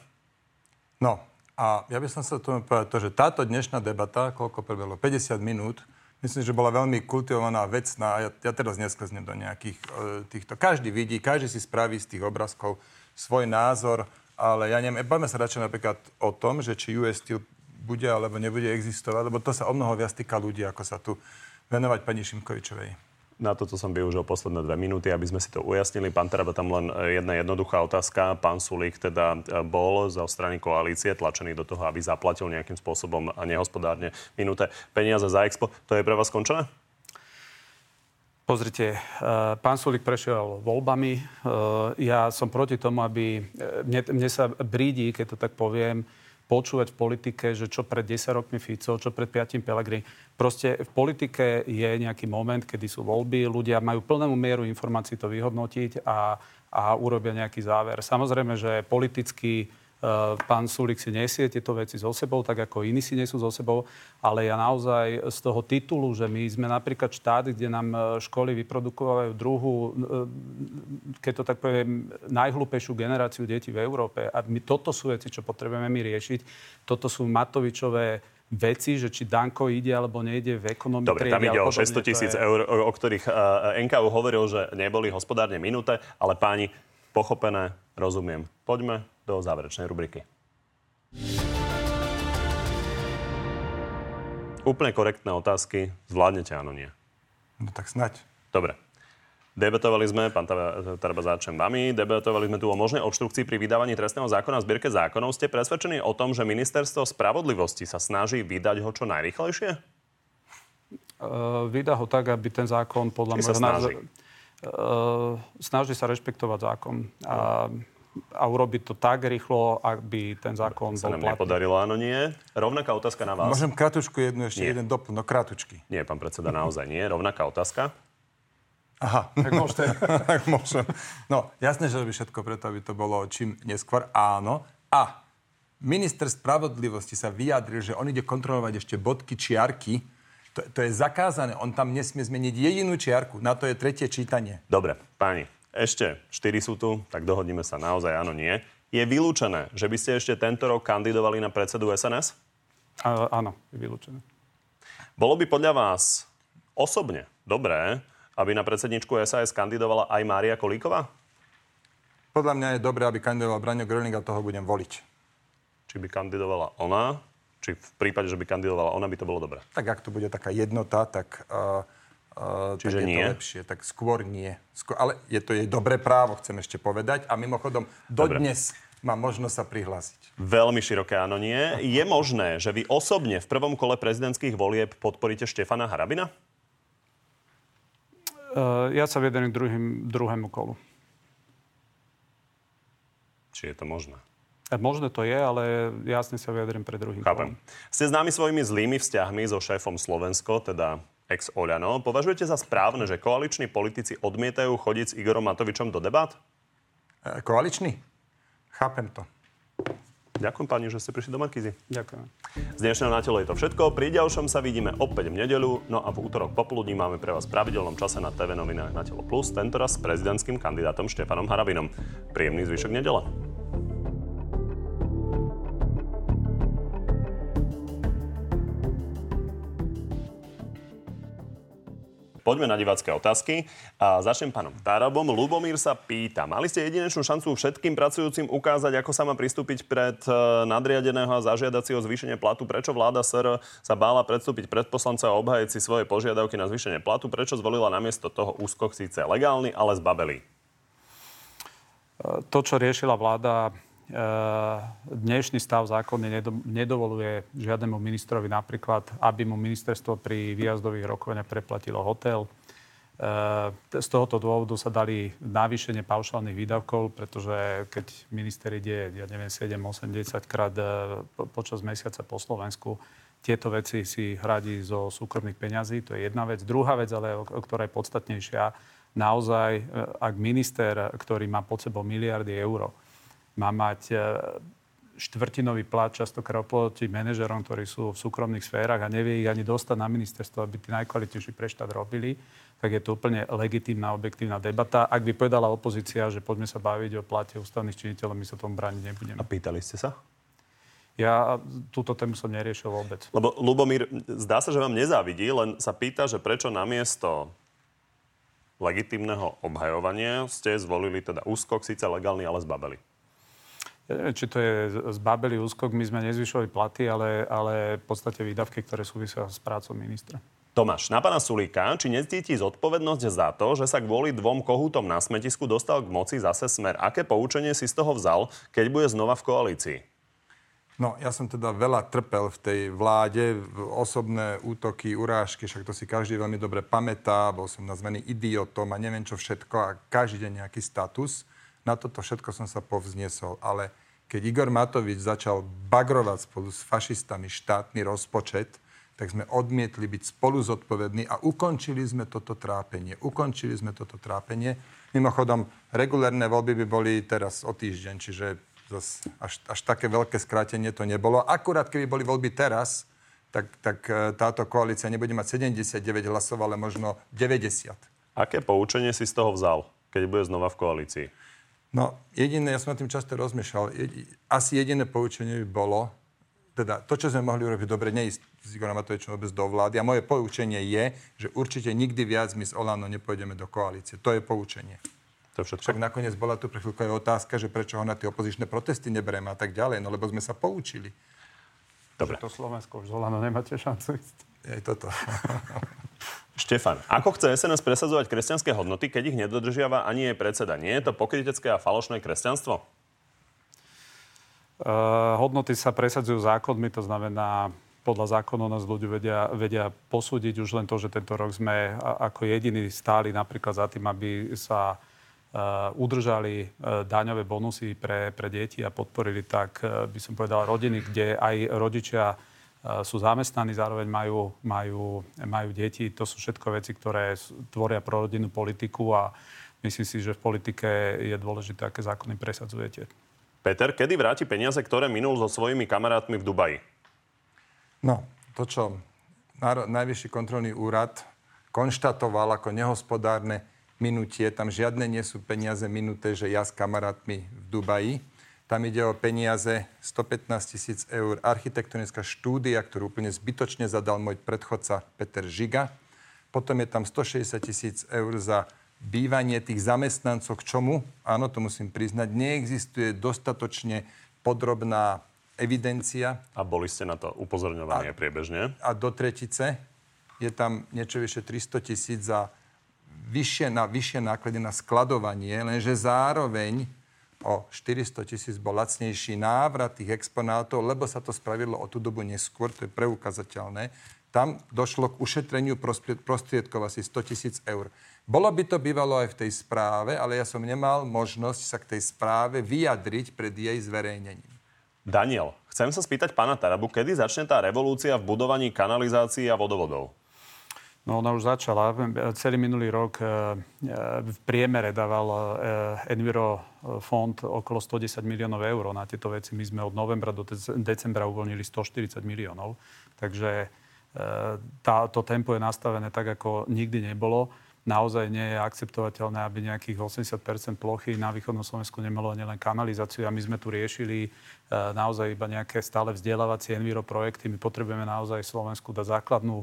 No, a ja by som sa tomu povedať to, že táto dnešná debata, koľko prebehlo, 50 minút, myslím, že bola veľmi kultivovaná, vecná. Ja, ja teraz nesklznem do nejakých e, týchto. Každý vidí, každý si spraví z tých obrázkov svoj názor ale ja neviem, bavíme sa radšej napríklad o tom, že či US Steel bude alebo nebude existovať, lebo to sa o mnoho viac týka ľudí, ako sa tu venovať pani Šimkovičovej. Na toto som využil posledné dve minúty, aby sme si to ujasnili. Pán Teraba, tam len e, jedna jednoduchá otázka. Pán Sulík teda e, bol zo strany koalície tlačený do toho, aby zaplatil nejakým spôsobom a nehospodárne minúte peniaze za Expo. To je pre vás skončené? Pozrite, eh, pán Sulik prešiel voľbami. Eh, ja som proti tomu, aby... Eh, mne, mne sa brídi, keď to tak poviem, počúvať v politike, že čo pred 10 rokmi Fico, čo pred 5 Pelegrini. Proste v politike je nejaký moment, kedy sú voľby, ľudia majú plnú mieru informácií to vyhodnotiť a, a urobia nejaký záver. Samozrejme, že politicky pán Sulik si nesie tieto veci so sebou, tak ako iní si nesú so sebou, ale ja naozaj z toho titulu, že my sme napríklad štát, kde nám e, školy vyprodukovajú druhú, e, keď to tak poviem, najhlúpejšiu generáciu detí v Európe. A my, toto sú veci, čo potrebujeme my riešiť. Toto sú Matovičové veci, že či Danko ide alebo nejde v ekonomii. Dobre, tam ide o 600 tisíc je... eur, o ktorých uh, NKU hovoril, že neboli hospodárne minúte, ale páni, pochopené, rozumiem. Poďme do záverečnej rubriky. Úplne korektné otázky. Zvládnete, áno, nie? No tak snať. Dobre. Debatovali sme, pán Taraba, začnem vami, debatovali sme tu o možnej obštrukcii pri vydávaní trestného zákona v zbierke zákonov. Ste presvedčení o tom, že ministerstvo spravodlivosti sa snaží vydať ho čo najrychlejšie? Uh, vydá ho tak, aby ten zákon podľa mňa... snaží? Uh, snaží sa rešpektovať zákon. A a urobiť to tak rýchlo, aby ten zákon sa bol nám nepodarilo, áno, nie. Rovnaká otázka na vás. Môžem kratučku jednu, ešte nie. jeden doplnok, kratučky. Nie, pán predseda, naozaj nie. Rovnaká otázka. Aha, tak môžete. tak môžem. No, jasné, že robí všetko preto, aby to bolo čím neskôr. Áno. A minister spravodlivosti sa vyjadril, že on ide kontrolovať ešte bodky, čiarky. To, to je zakázané. On tam nesmie zmeniť jedinú čiarku. Na to je tretie čítanie. Dobre, páni, ešte štyri sú tu, tak dohodníme sa naozaj áno, nie. Je vylúčené, že by ste ešte tento rok kandidovali na predsedu SNS? A, áno, je vylúčené. Bolo by podľa vás osobne dobré, aby na predsedničku SAS kandidovala aj Mária Kolíková? Podľa mňa je dobré, aby kandidoval Braňo Gröning a toho budem voliť. Či by kandidovala ona? Či v prípade, že by kandidovala ona, by to bolo dobré? Tak ak to bude taká jednota, tak uh, Uh, Čiže tak je nie? to lepšie. Tak skôr nie. Skôr, ale je to jej dobré právo, chcem ešte povedať. A mimochodom, dodnes má možnosť sa prihlásiť. Veľmi široké áno nie. Je možné, že vy osobne v prvom kole prezidentských volieb podporíte Štefana Harabina? Uh, ja sa vyjadrím k druhým, druhému kolu. Či je to možné? Možné to je, ale jasne sa vyjadrím pre druhým Chápem. kolom. Ste známi svojimi zlými vzťahmi so šéfom Slovensko, teda ex Oľano. Považujete za správne, že koaliční politici odmietajú chodiť s Igorom Matovičom do debat? E, koaliční? Chápem to. Ďakujem pani, že ste prišli do Markízy. Ďakujem. Z dnešného na telo je to všetko. Pri ďalšom sa vidíme opäť v nedeľu. No a v útorok popoludní máme pre vás v pravidelnom čase na TV novinách na Telo Plus, tentoraz s prezidentským kandidátom Štefanom Harabinom. Príjemný zvyšok nedele. Poďme na divácké otázky. A začnem pánom Tarabom. Lubomír sa pýta, mali ste jedinečnú šancu všetkým pracujúcim ukázať, ako sa má pristúpiť pred e, nadriadeného a zažiadať si o zvýšenie platu? Prečo vláda SR sa bála predstúpiť pred poslanca a obhajiť si svoje požiadavky na zvýšenie platu? Prečo zvolila namiesto toho úskok síce legálny, ale zbabelý? E, to, čo riešila vláda, dnešný stav zákony nedovoluje žiadnemu ministrovi napríklad, aby mu ministerstvo pri výjazdových rokovaniach preplatilo hotel. E, z tohoto dôvodu sa dali navýšenie paušálnych výdavkov, pretože keď minister ide, ja neviem, 7, 8, 10 krát e, počas mesiaca po Slovensku, tieto veci si hradí zo súkromných peňazí. To je jedna vec. Druhá vec, ale ktorá je podstatnejšia, naozaj, ak minister, ktorý má pod sebou miliardy eur, má mať e, štvrtinový plat častokrát oproti manažerom, ktorí sú v súkromných sférach a nevie ich ani dostať na ministerstvo, aby tí najkvalitnejší pre štát robili, tak je to úplne legitímna, objektívna debata. Ak by povedala opozícia, že poďme sa baviť o plate ústavných činiteľov, my sa tomu brániť nebudeme. A pýtali ste sa? Ja túto tému som neriešil vôbec. Lebo Lubomír, zdá sa, že vám nezávidí, len sa pýta, že prečo namiesto legitímneho obhajovania ste zvolili teda úskok, síce legálny, ale zbabeli. Ja neviem, či to je zbabelý úskok. My sme nezvyšovali platy, ale, ale v podstate výdavky, ktoré súvisia s prácou ministra. Tomáš, na pána Sulíka, či necíti zodpovednosť za to, že sa kvôli dvom kohútom na smetisku dostal k moci zase smer? Aké poučenie si z toho vzal, keď bude znova v koalícii? No, ja som teda veľa trpel v tej vláde, osobné útoky, urážky, však to si každý veľmi dobre pamätá, bol som nazvaný idiotom a neviem čo všetko a každý deň nejaký status. Na toto všetko som sa povzniesol. Ale keď Igor Matovič začal bagrovať spolu s fašistami štátny rozpočet, tak sme odmietli byť spolu zodpovední a ukončili sme toto trápenie. Ukončili sme toto trápenie. Mimochodom, regulárne voľby by boli teraz o týždeň, čiže zas až, až také veľké skrátenie to nebolo. Akurát, keby boli voľby teraz, tak, tak e, táto koalícia nebude mať 79 hlasov, ale možno 90. Aké poučenie si z toho vzal, keď bude znova v koalícii? No, jediné, ja som na tým často rozmýšľal, asi jediné poučenie by bolo, teda to, čo sme mohli urobiť dobre, neísť s Igorom Matovičom vôbec do vlády. A moje poučenie je, že určite nikdy viac my s Olano nepôjdeme do koalície. To je poučenie. To všetko. Však nakoniec bola tu pre chvíľku aj otázka, že prečo ho na tie opozičné protesty nebereme a tak ďalej. No lebo sme sa poučili. Dobre. Že to Slovensko už Zolano nemáte šancu ísť. Je toto. Štefan, ako chce SNS presadzovať kresťanské hodnoty, keď ich nedodržiava ani jej predseda? Nie je to pokrytecké a falošné kresťanstvo? Uh, hodnoty sa presadzujú zákonmi, to znamená, podľa zákonov nás ľudia vedia, vedia posúdiť už len to, že tento rok sme ako jediní stáli napríklad za tým, aby sa Uh, udržali uh, daňové bonusy pre, pre deti a podporili tak, uh, by som povedal, rodiny, kde aj rodičia sú zamestnaní, zároveň majú, majú, majú deti. To sú všetko veci, ktoré tvoria pro rodinnú politiku a myslím si, že v politike je dôležité, aké zákony presadzujete. Peter, kedy vráti peniaze, ktoré minul so svojimi kamarátmi v Dubaji? No, to, čo Najvyšší kontrolný úrad konštatoval ako nehospodárne minutie. Tam žiadne nie sú peniaze minuté, že ja s kamarátmi v Dubaji. Tam ide o peniaze 115 tisíc eur. Architektonická štúdia, ktorú úplne zbytočne zadal môj predchodca Peter Žiga. Potom je tam 160 tisíc eur za bývanie tých zamestnancov. K čomu? Áno, to musím priznať. Neexistuje dostatočne podrobná evidencia. A boli ste na to upozorňovaní priebežne? A do tretice je tam niečo vyše 300 tisíc za vyššie, na vyššie náklady na skladovanie, lenže zároveň o 400 tisíc bol lacnejší návrat tých exponátov, lebo sa to spravilo o tú dobu neskôr, to je preukazateľné. Tam došlo k ušetreniu prostriedkov asi 100 tisíc eur. Bolo by to bývalo aj v tej správe, ale ja som nemal možnosť sa k tej správe vyjadriť pred jej zverejnením. Daniel, chcem sa spýtať pána Tarabu, kedy začne tá revolúcia v budovaní kanalizácií a vodovodov? No ona už začala. Celý minulý rok e, e, v priemere dával e, Enviro fond okolo 110 miliónov eur na tieto veci. My sme od novembra do decembra uvoľnili 140 miliónov. Takže tá, to tempo je nastavené tak, ako nikdy nebolo naozaj nie je akceptovateľné, aby nejakých 80% plochy na východnom Slovensku nemalo nielen kanalizáciu. A my sme tu riešili naozaj iba nejaké stále vzdelávacie enviro projekty. My potrebujeme naozaj Slovensku dať základnú,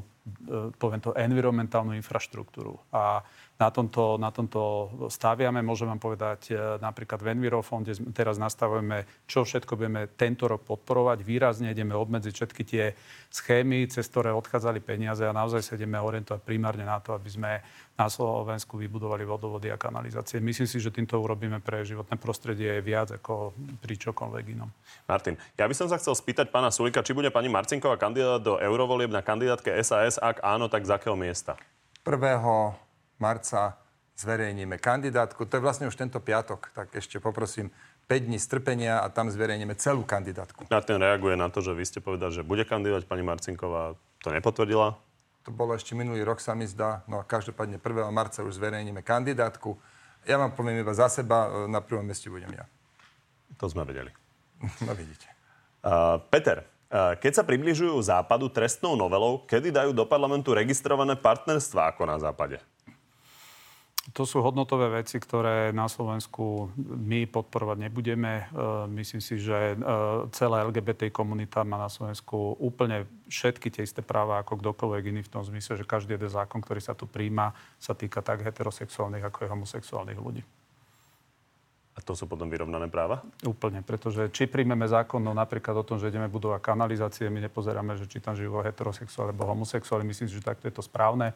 poviem to, environmentálnu infraštruktúru. A na tomto, na tomto staviame. Môžem vám povedať, e, napríklad v Envirofonde teraz nastavujeme, čo všetko budeme tento rok podporovať. Výrazne ideme obmedziť všetky tie schémy, cez ktoré odchádzali peniaze a naozaj sa ideme orientovať primárne na to, aby sme na Slovensku vybudovali vodovody a kanalizácie. Myslím si, že týmto urobíme pre životné prostredie viac ako pri čokoľvek inom. Martin, ja by som sa chcel spýtať pána Sulika, či bude pani Marcinková kandidát do eurovolieb na kandidátke SAS. Ak áno, tak z akého miesta? 1 marca zverejníme kandidátku. To je vlastne už tento piatok, tak ešte poprosím 5 dní strpenia a tam zverejníme celú kandidátku. Na ten reaguje na to, že vy ste povedali, že bude kandidovať pani Marcinková. To nepotvrdila? To bolo ešte minulý rok, sa mi zdá. No a každopádne 1. marca už zverejníme kandidátku. Ja vám poviem iba za seba, na prvom meste budem ja. To sme vedeli. no vidíte. Uh, Peter, keď sa približujú západu trestnou novelou, kedy dajú do parlamentu registrované partnerstva ako na západe? To sú hodnotové veci, ktoré na Slovensku my podporovať nebudeme. E, myslím si, že e, celá LGBT komunita má na Slovensku úplne všetky tie isté práva ako kdokoľvek iný v tom zmysle, že každý jeden zákon, ktorý sa tu príjma, sa týka tak heterosexuálnych ako aj homosexuálnych ľudí. A to sú potom vyrovnané práva? Úplne, pretože či príjmeme zákon no napríklad o tom, že ideme budovať kanalizácie, my nepozeráme, že či tam žijú heterosexuáli alebo homosexuáli. Myslím si, že takto je to správne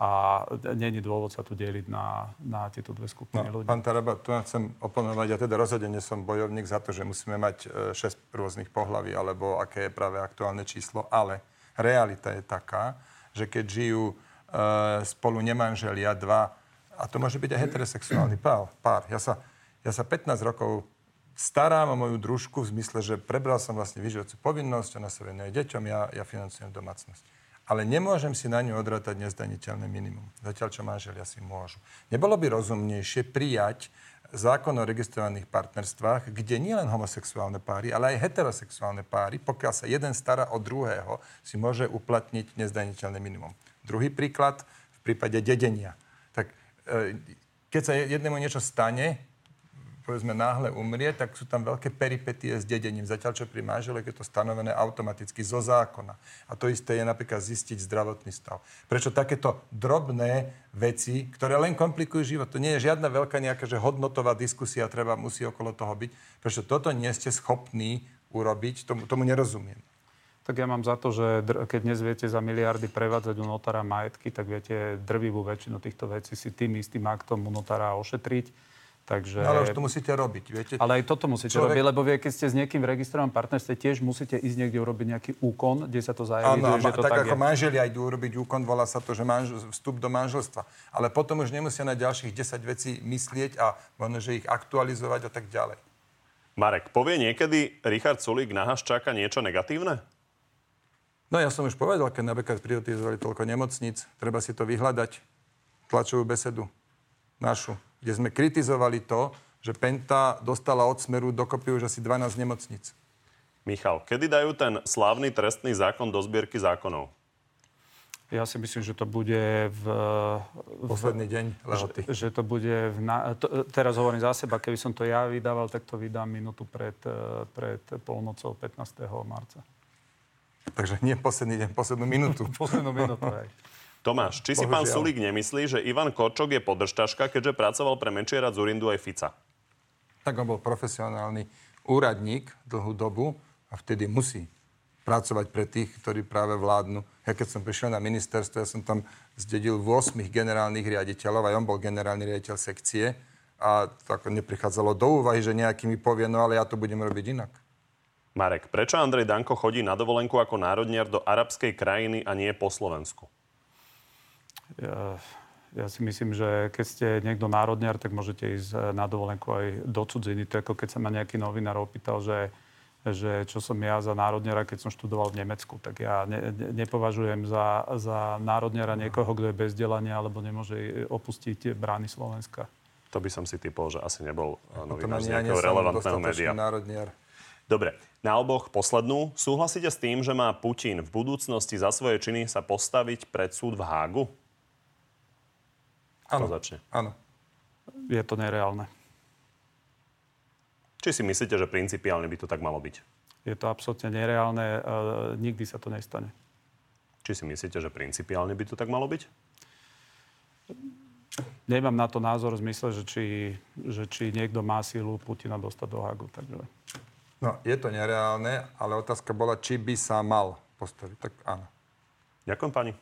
a není dôvod sa tu deliť na, na tieto dve skupiny no, ľudí. Pán Taraba, tu chcem oponovať. Ja teda rozhodne som bojovník za to, že musíme mať 6 e, rôznych pohlaví, alebo aké je práve aktuálne číslo, ale realita je taká, že keď žijú e, spolu nemanželia dva, a to môže byť aj heterosexuálny pár. pár. Ja, sa, ja sa 15 rokov starám o moju družku v zmysle, že prebral som vlastne vyživujúcu povinnosť, ona sa venuje deťom, ja, ja financujem domácnosť ale nemôžem si na ňu odratať nezdaniteľné minimum. Zatiaľ, čo manželia si môžu. Nebolo by rozumnejšie prijať zákon o registrovaných partnerstvách, kde nie len homosexuálne páry, ale aj heterosexuálne páry, pokiaľ sa jeden stará o druhého, si môže uplatniť nezdaniteľné minimum. Druhý príklad v prípade dedenia. Tak e, keď sa jednému niečo stane, povedzme náhle umrie, tak sú tam veľké peripetie s dedením. Zatiaľ, čo pri manželek je to stanovené automaticky zo zákona. A to isté je napríklad zistiť zdravotný stav. Prečo takéto drobné veci, ktoré len komplikujú život, to nie je žiadna veľká nejaká že hodnotová diskusia, treba, musí okolo toho byť. Prečo toto nie ste schopní urobiť, tomu, tomu nerozumiem. Tak ja mám za to, že dr- keď dnes viete za miliardy prevádzať u notára majetky, tak viete drvivú väčšinu týchto vecí si tým istým aktom u notára ošetriť Takže... No, ale už to musíte robiť, viete? Ale aj toto musíte Človek... robiť, lebo vie, keď ste s niekým v registrovanom partnerstve, tiež musíte ísť niekde urobiť nejaký úkon, kde sa to zajaví, že to tak, tak ako je. manželia idú urobiť úkon, volá sa to, že manžel, vstup do manželstva. Ale potom už nemusia na ďalších 10 vecí myslieť a možno, že ich aktualizovať a tak ďalej. Marek, povie niekedy Richard Sulík na Haščáka niečo negatívne? No ja som už povedal, keď napríklad privatizovali toľko nemocnic, treba si to vyhľadať, tlačovú besedu našu, kde sme kritizovali to, že Penta dostala od Smeru dokopy už asi 12 nemocnic. Michal, kedy dajú ten slávny trestný zákon do zbierky zákonov? Ja si myslím, že to bude v... Posledný deň lehoty. Že, že to bude v... Na, to, teraz hovorím za seba, keby som to ja vydával, tak to vydám minútu pred, pred polnocou 15. marca. Takže nie posledný deň, poslednú minútu. poslednú minútu, aj. Tomáš, či si Bohužiaľ. pán Sulík nemyslí, že Ivan Korčok je podržtaška, keďže pracoval pre Menčiera, Zurindu aj Fica? Tak on bol profesionálny úradník dlhú dobu a vtedy musí pracovať pre tých, ktorí práve vládnu. Ja keď som prišiel na ministerstvo, ja som tam zdedil 8 generálnych riaditeľov, aj on bol generálny riaditeľ sekcie a to ako neprichádzalo do úvahy, že nejaký mi povie, no ale ja to budem robiť inak. Marek, prečo Andrej Danko chodí na dovolenku ako národniar do arabskej krajiny a nie po Slovensku? Ja, ja si myslím, že keď ste niekto národniar, tak môžete ísť eh, na dovolenku aj do cudziny. To je ako keď sa ma nejaký novinár opýtal, že, že čo som ja za národniara, keď som študoval v Nemecku. Tak ja ne, ne, nepovažujem za, za národniara niekoho, kto je bez delania alebo nemôže opustiť brány Slovenska. To by som si typol, že asi nebol eh, novinár z nejakého relevantného média. Národniar. Dobre, na oboch poslednú. Súhlasíte s tým, že má Putin v budúcnosti za svoje činy sa postaviť pred súd v Hágu? Áno. začne. Áno. Je to nereálne. Či si myslíte, že principiálne by to tak malo byť? Je to absolútne nereálne. Uh, nikdy sa to nestane. Či si myslíte, že principiálne by to tak malo byť? Nemám na to názor v zmysle, že či, že či niekto má sílu Putina dostať do Hagu. Takže... No, je to nereálne, ale otázka bola, či by sa mal postaviť. Tak áno. Ďakujem pani.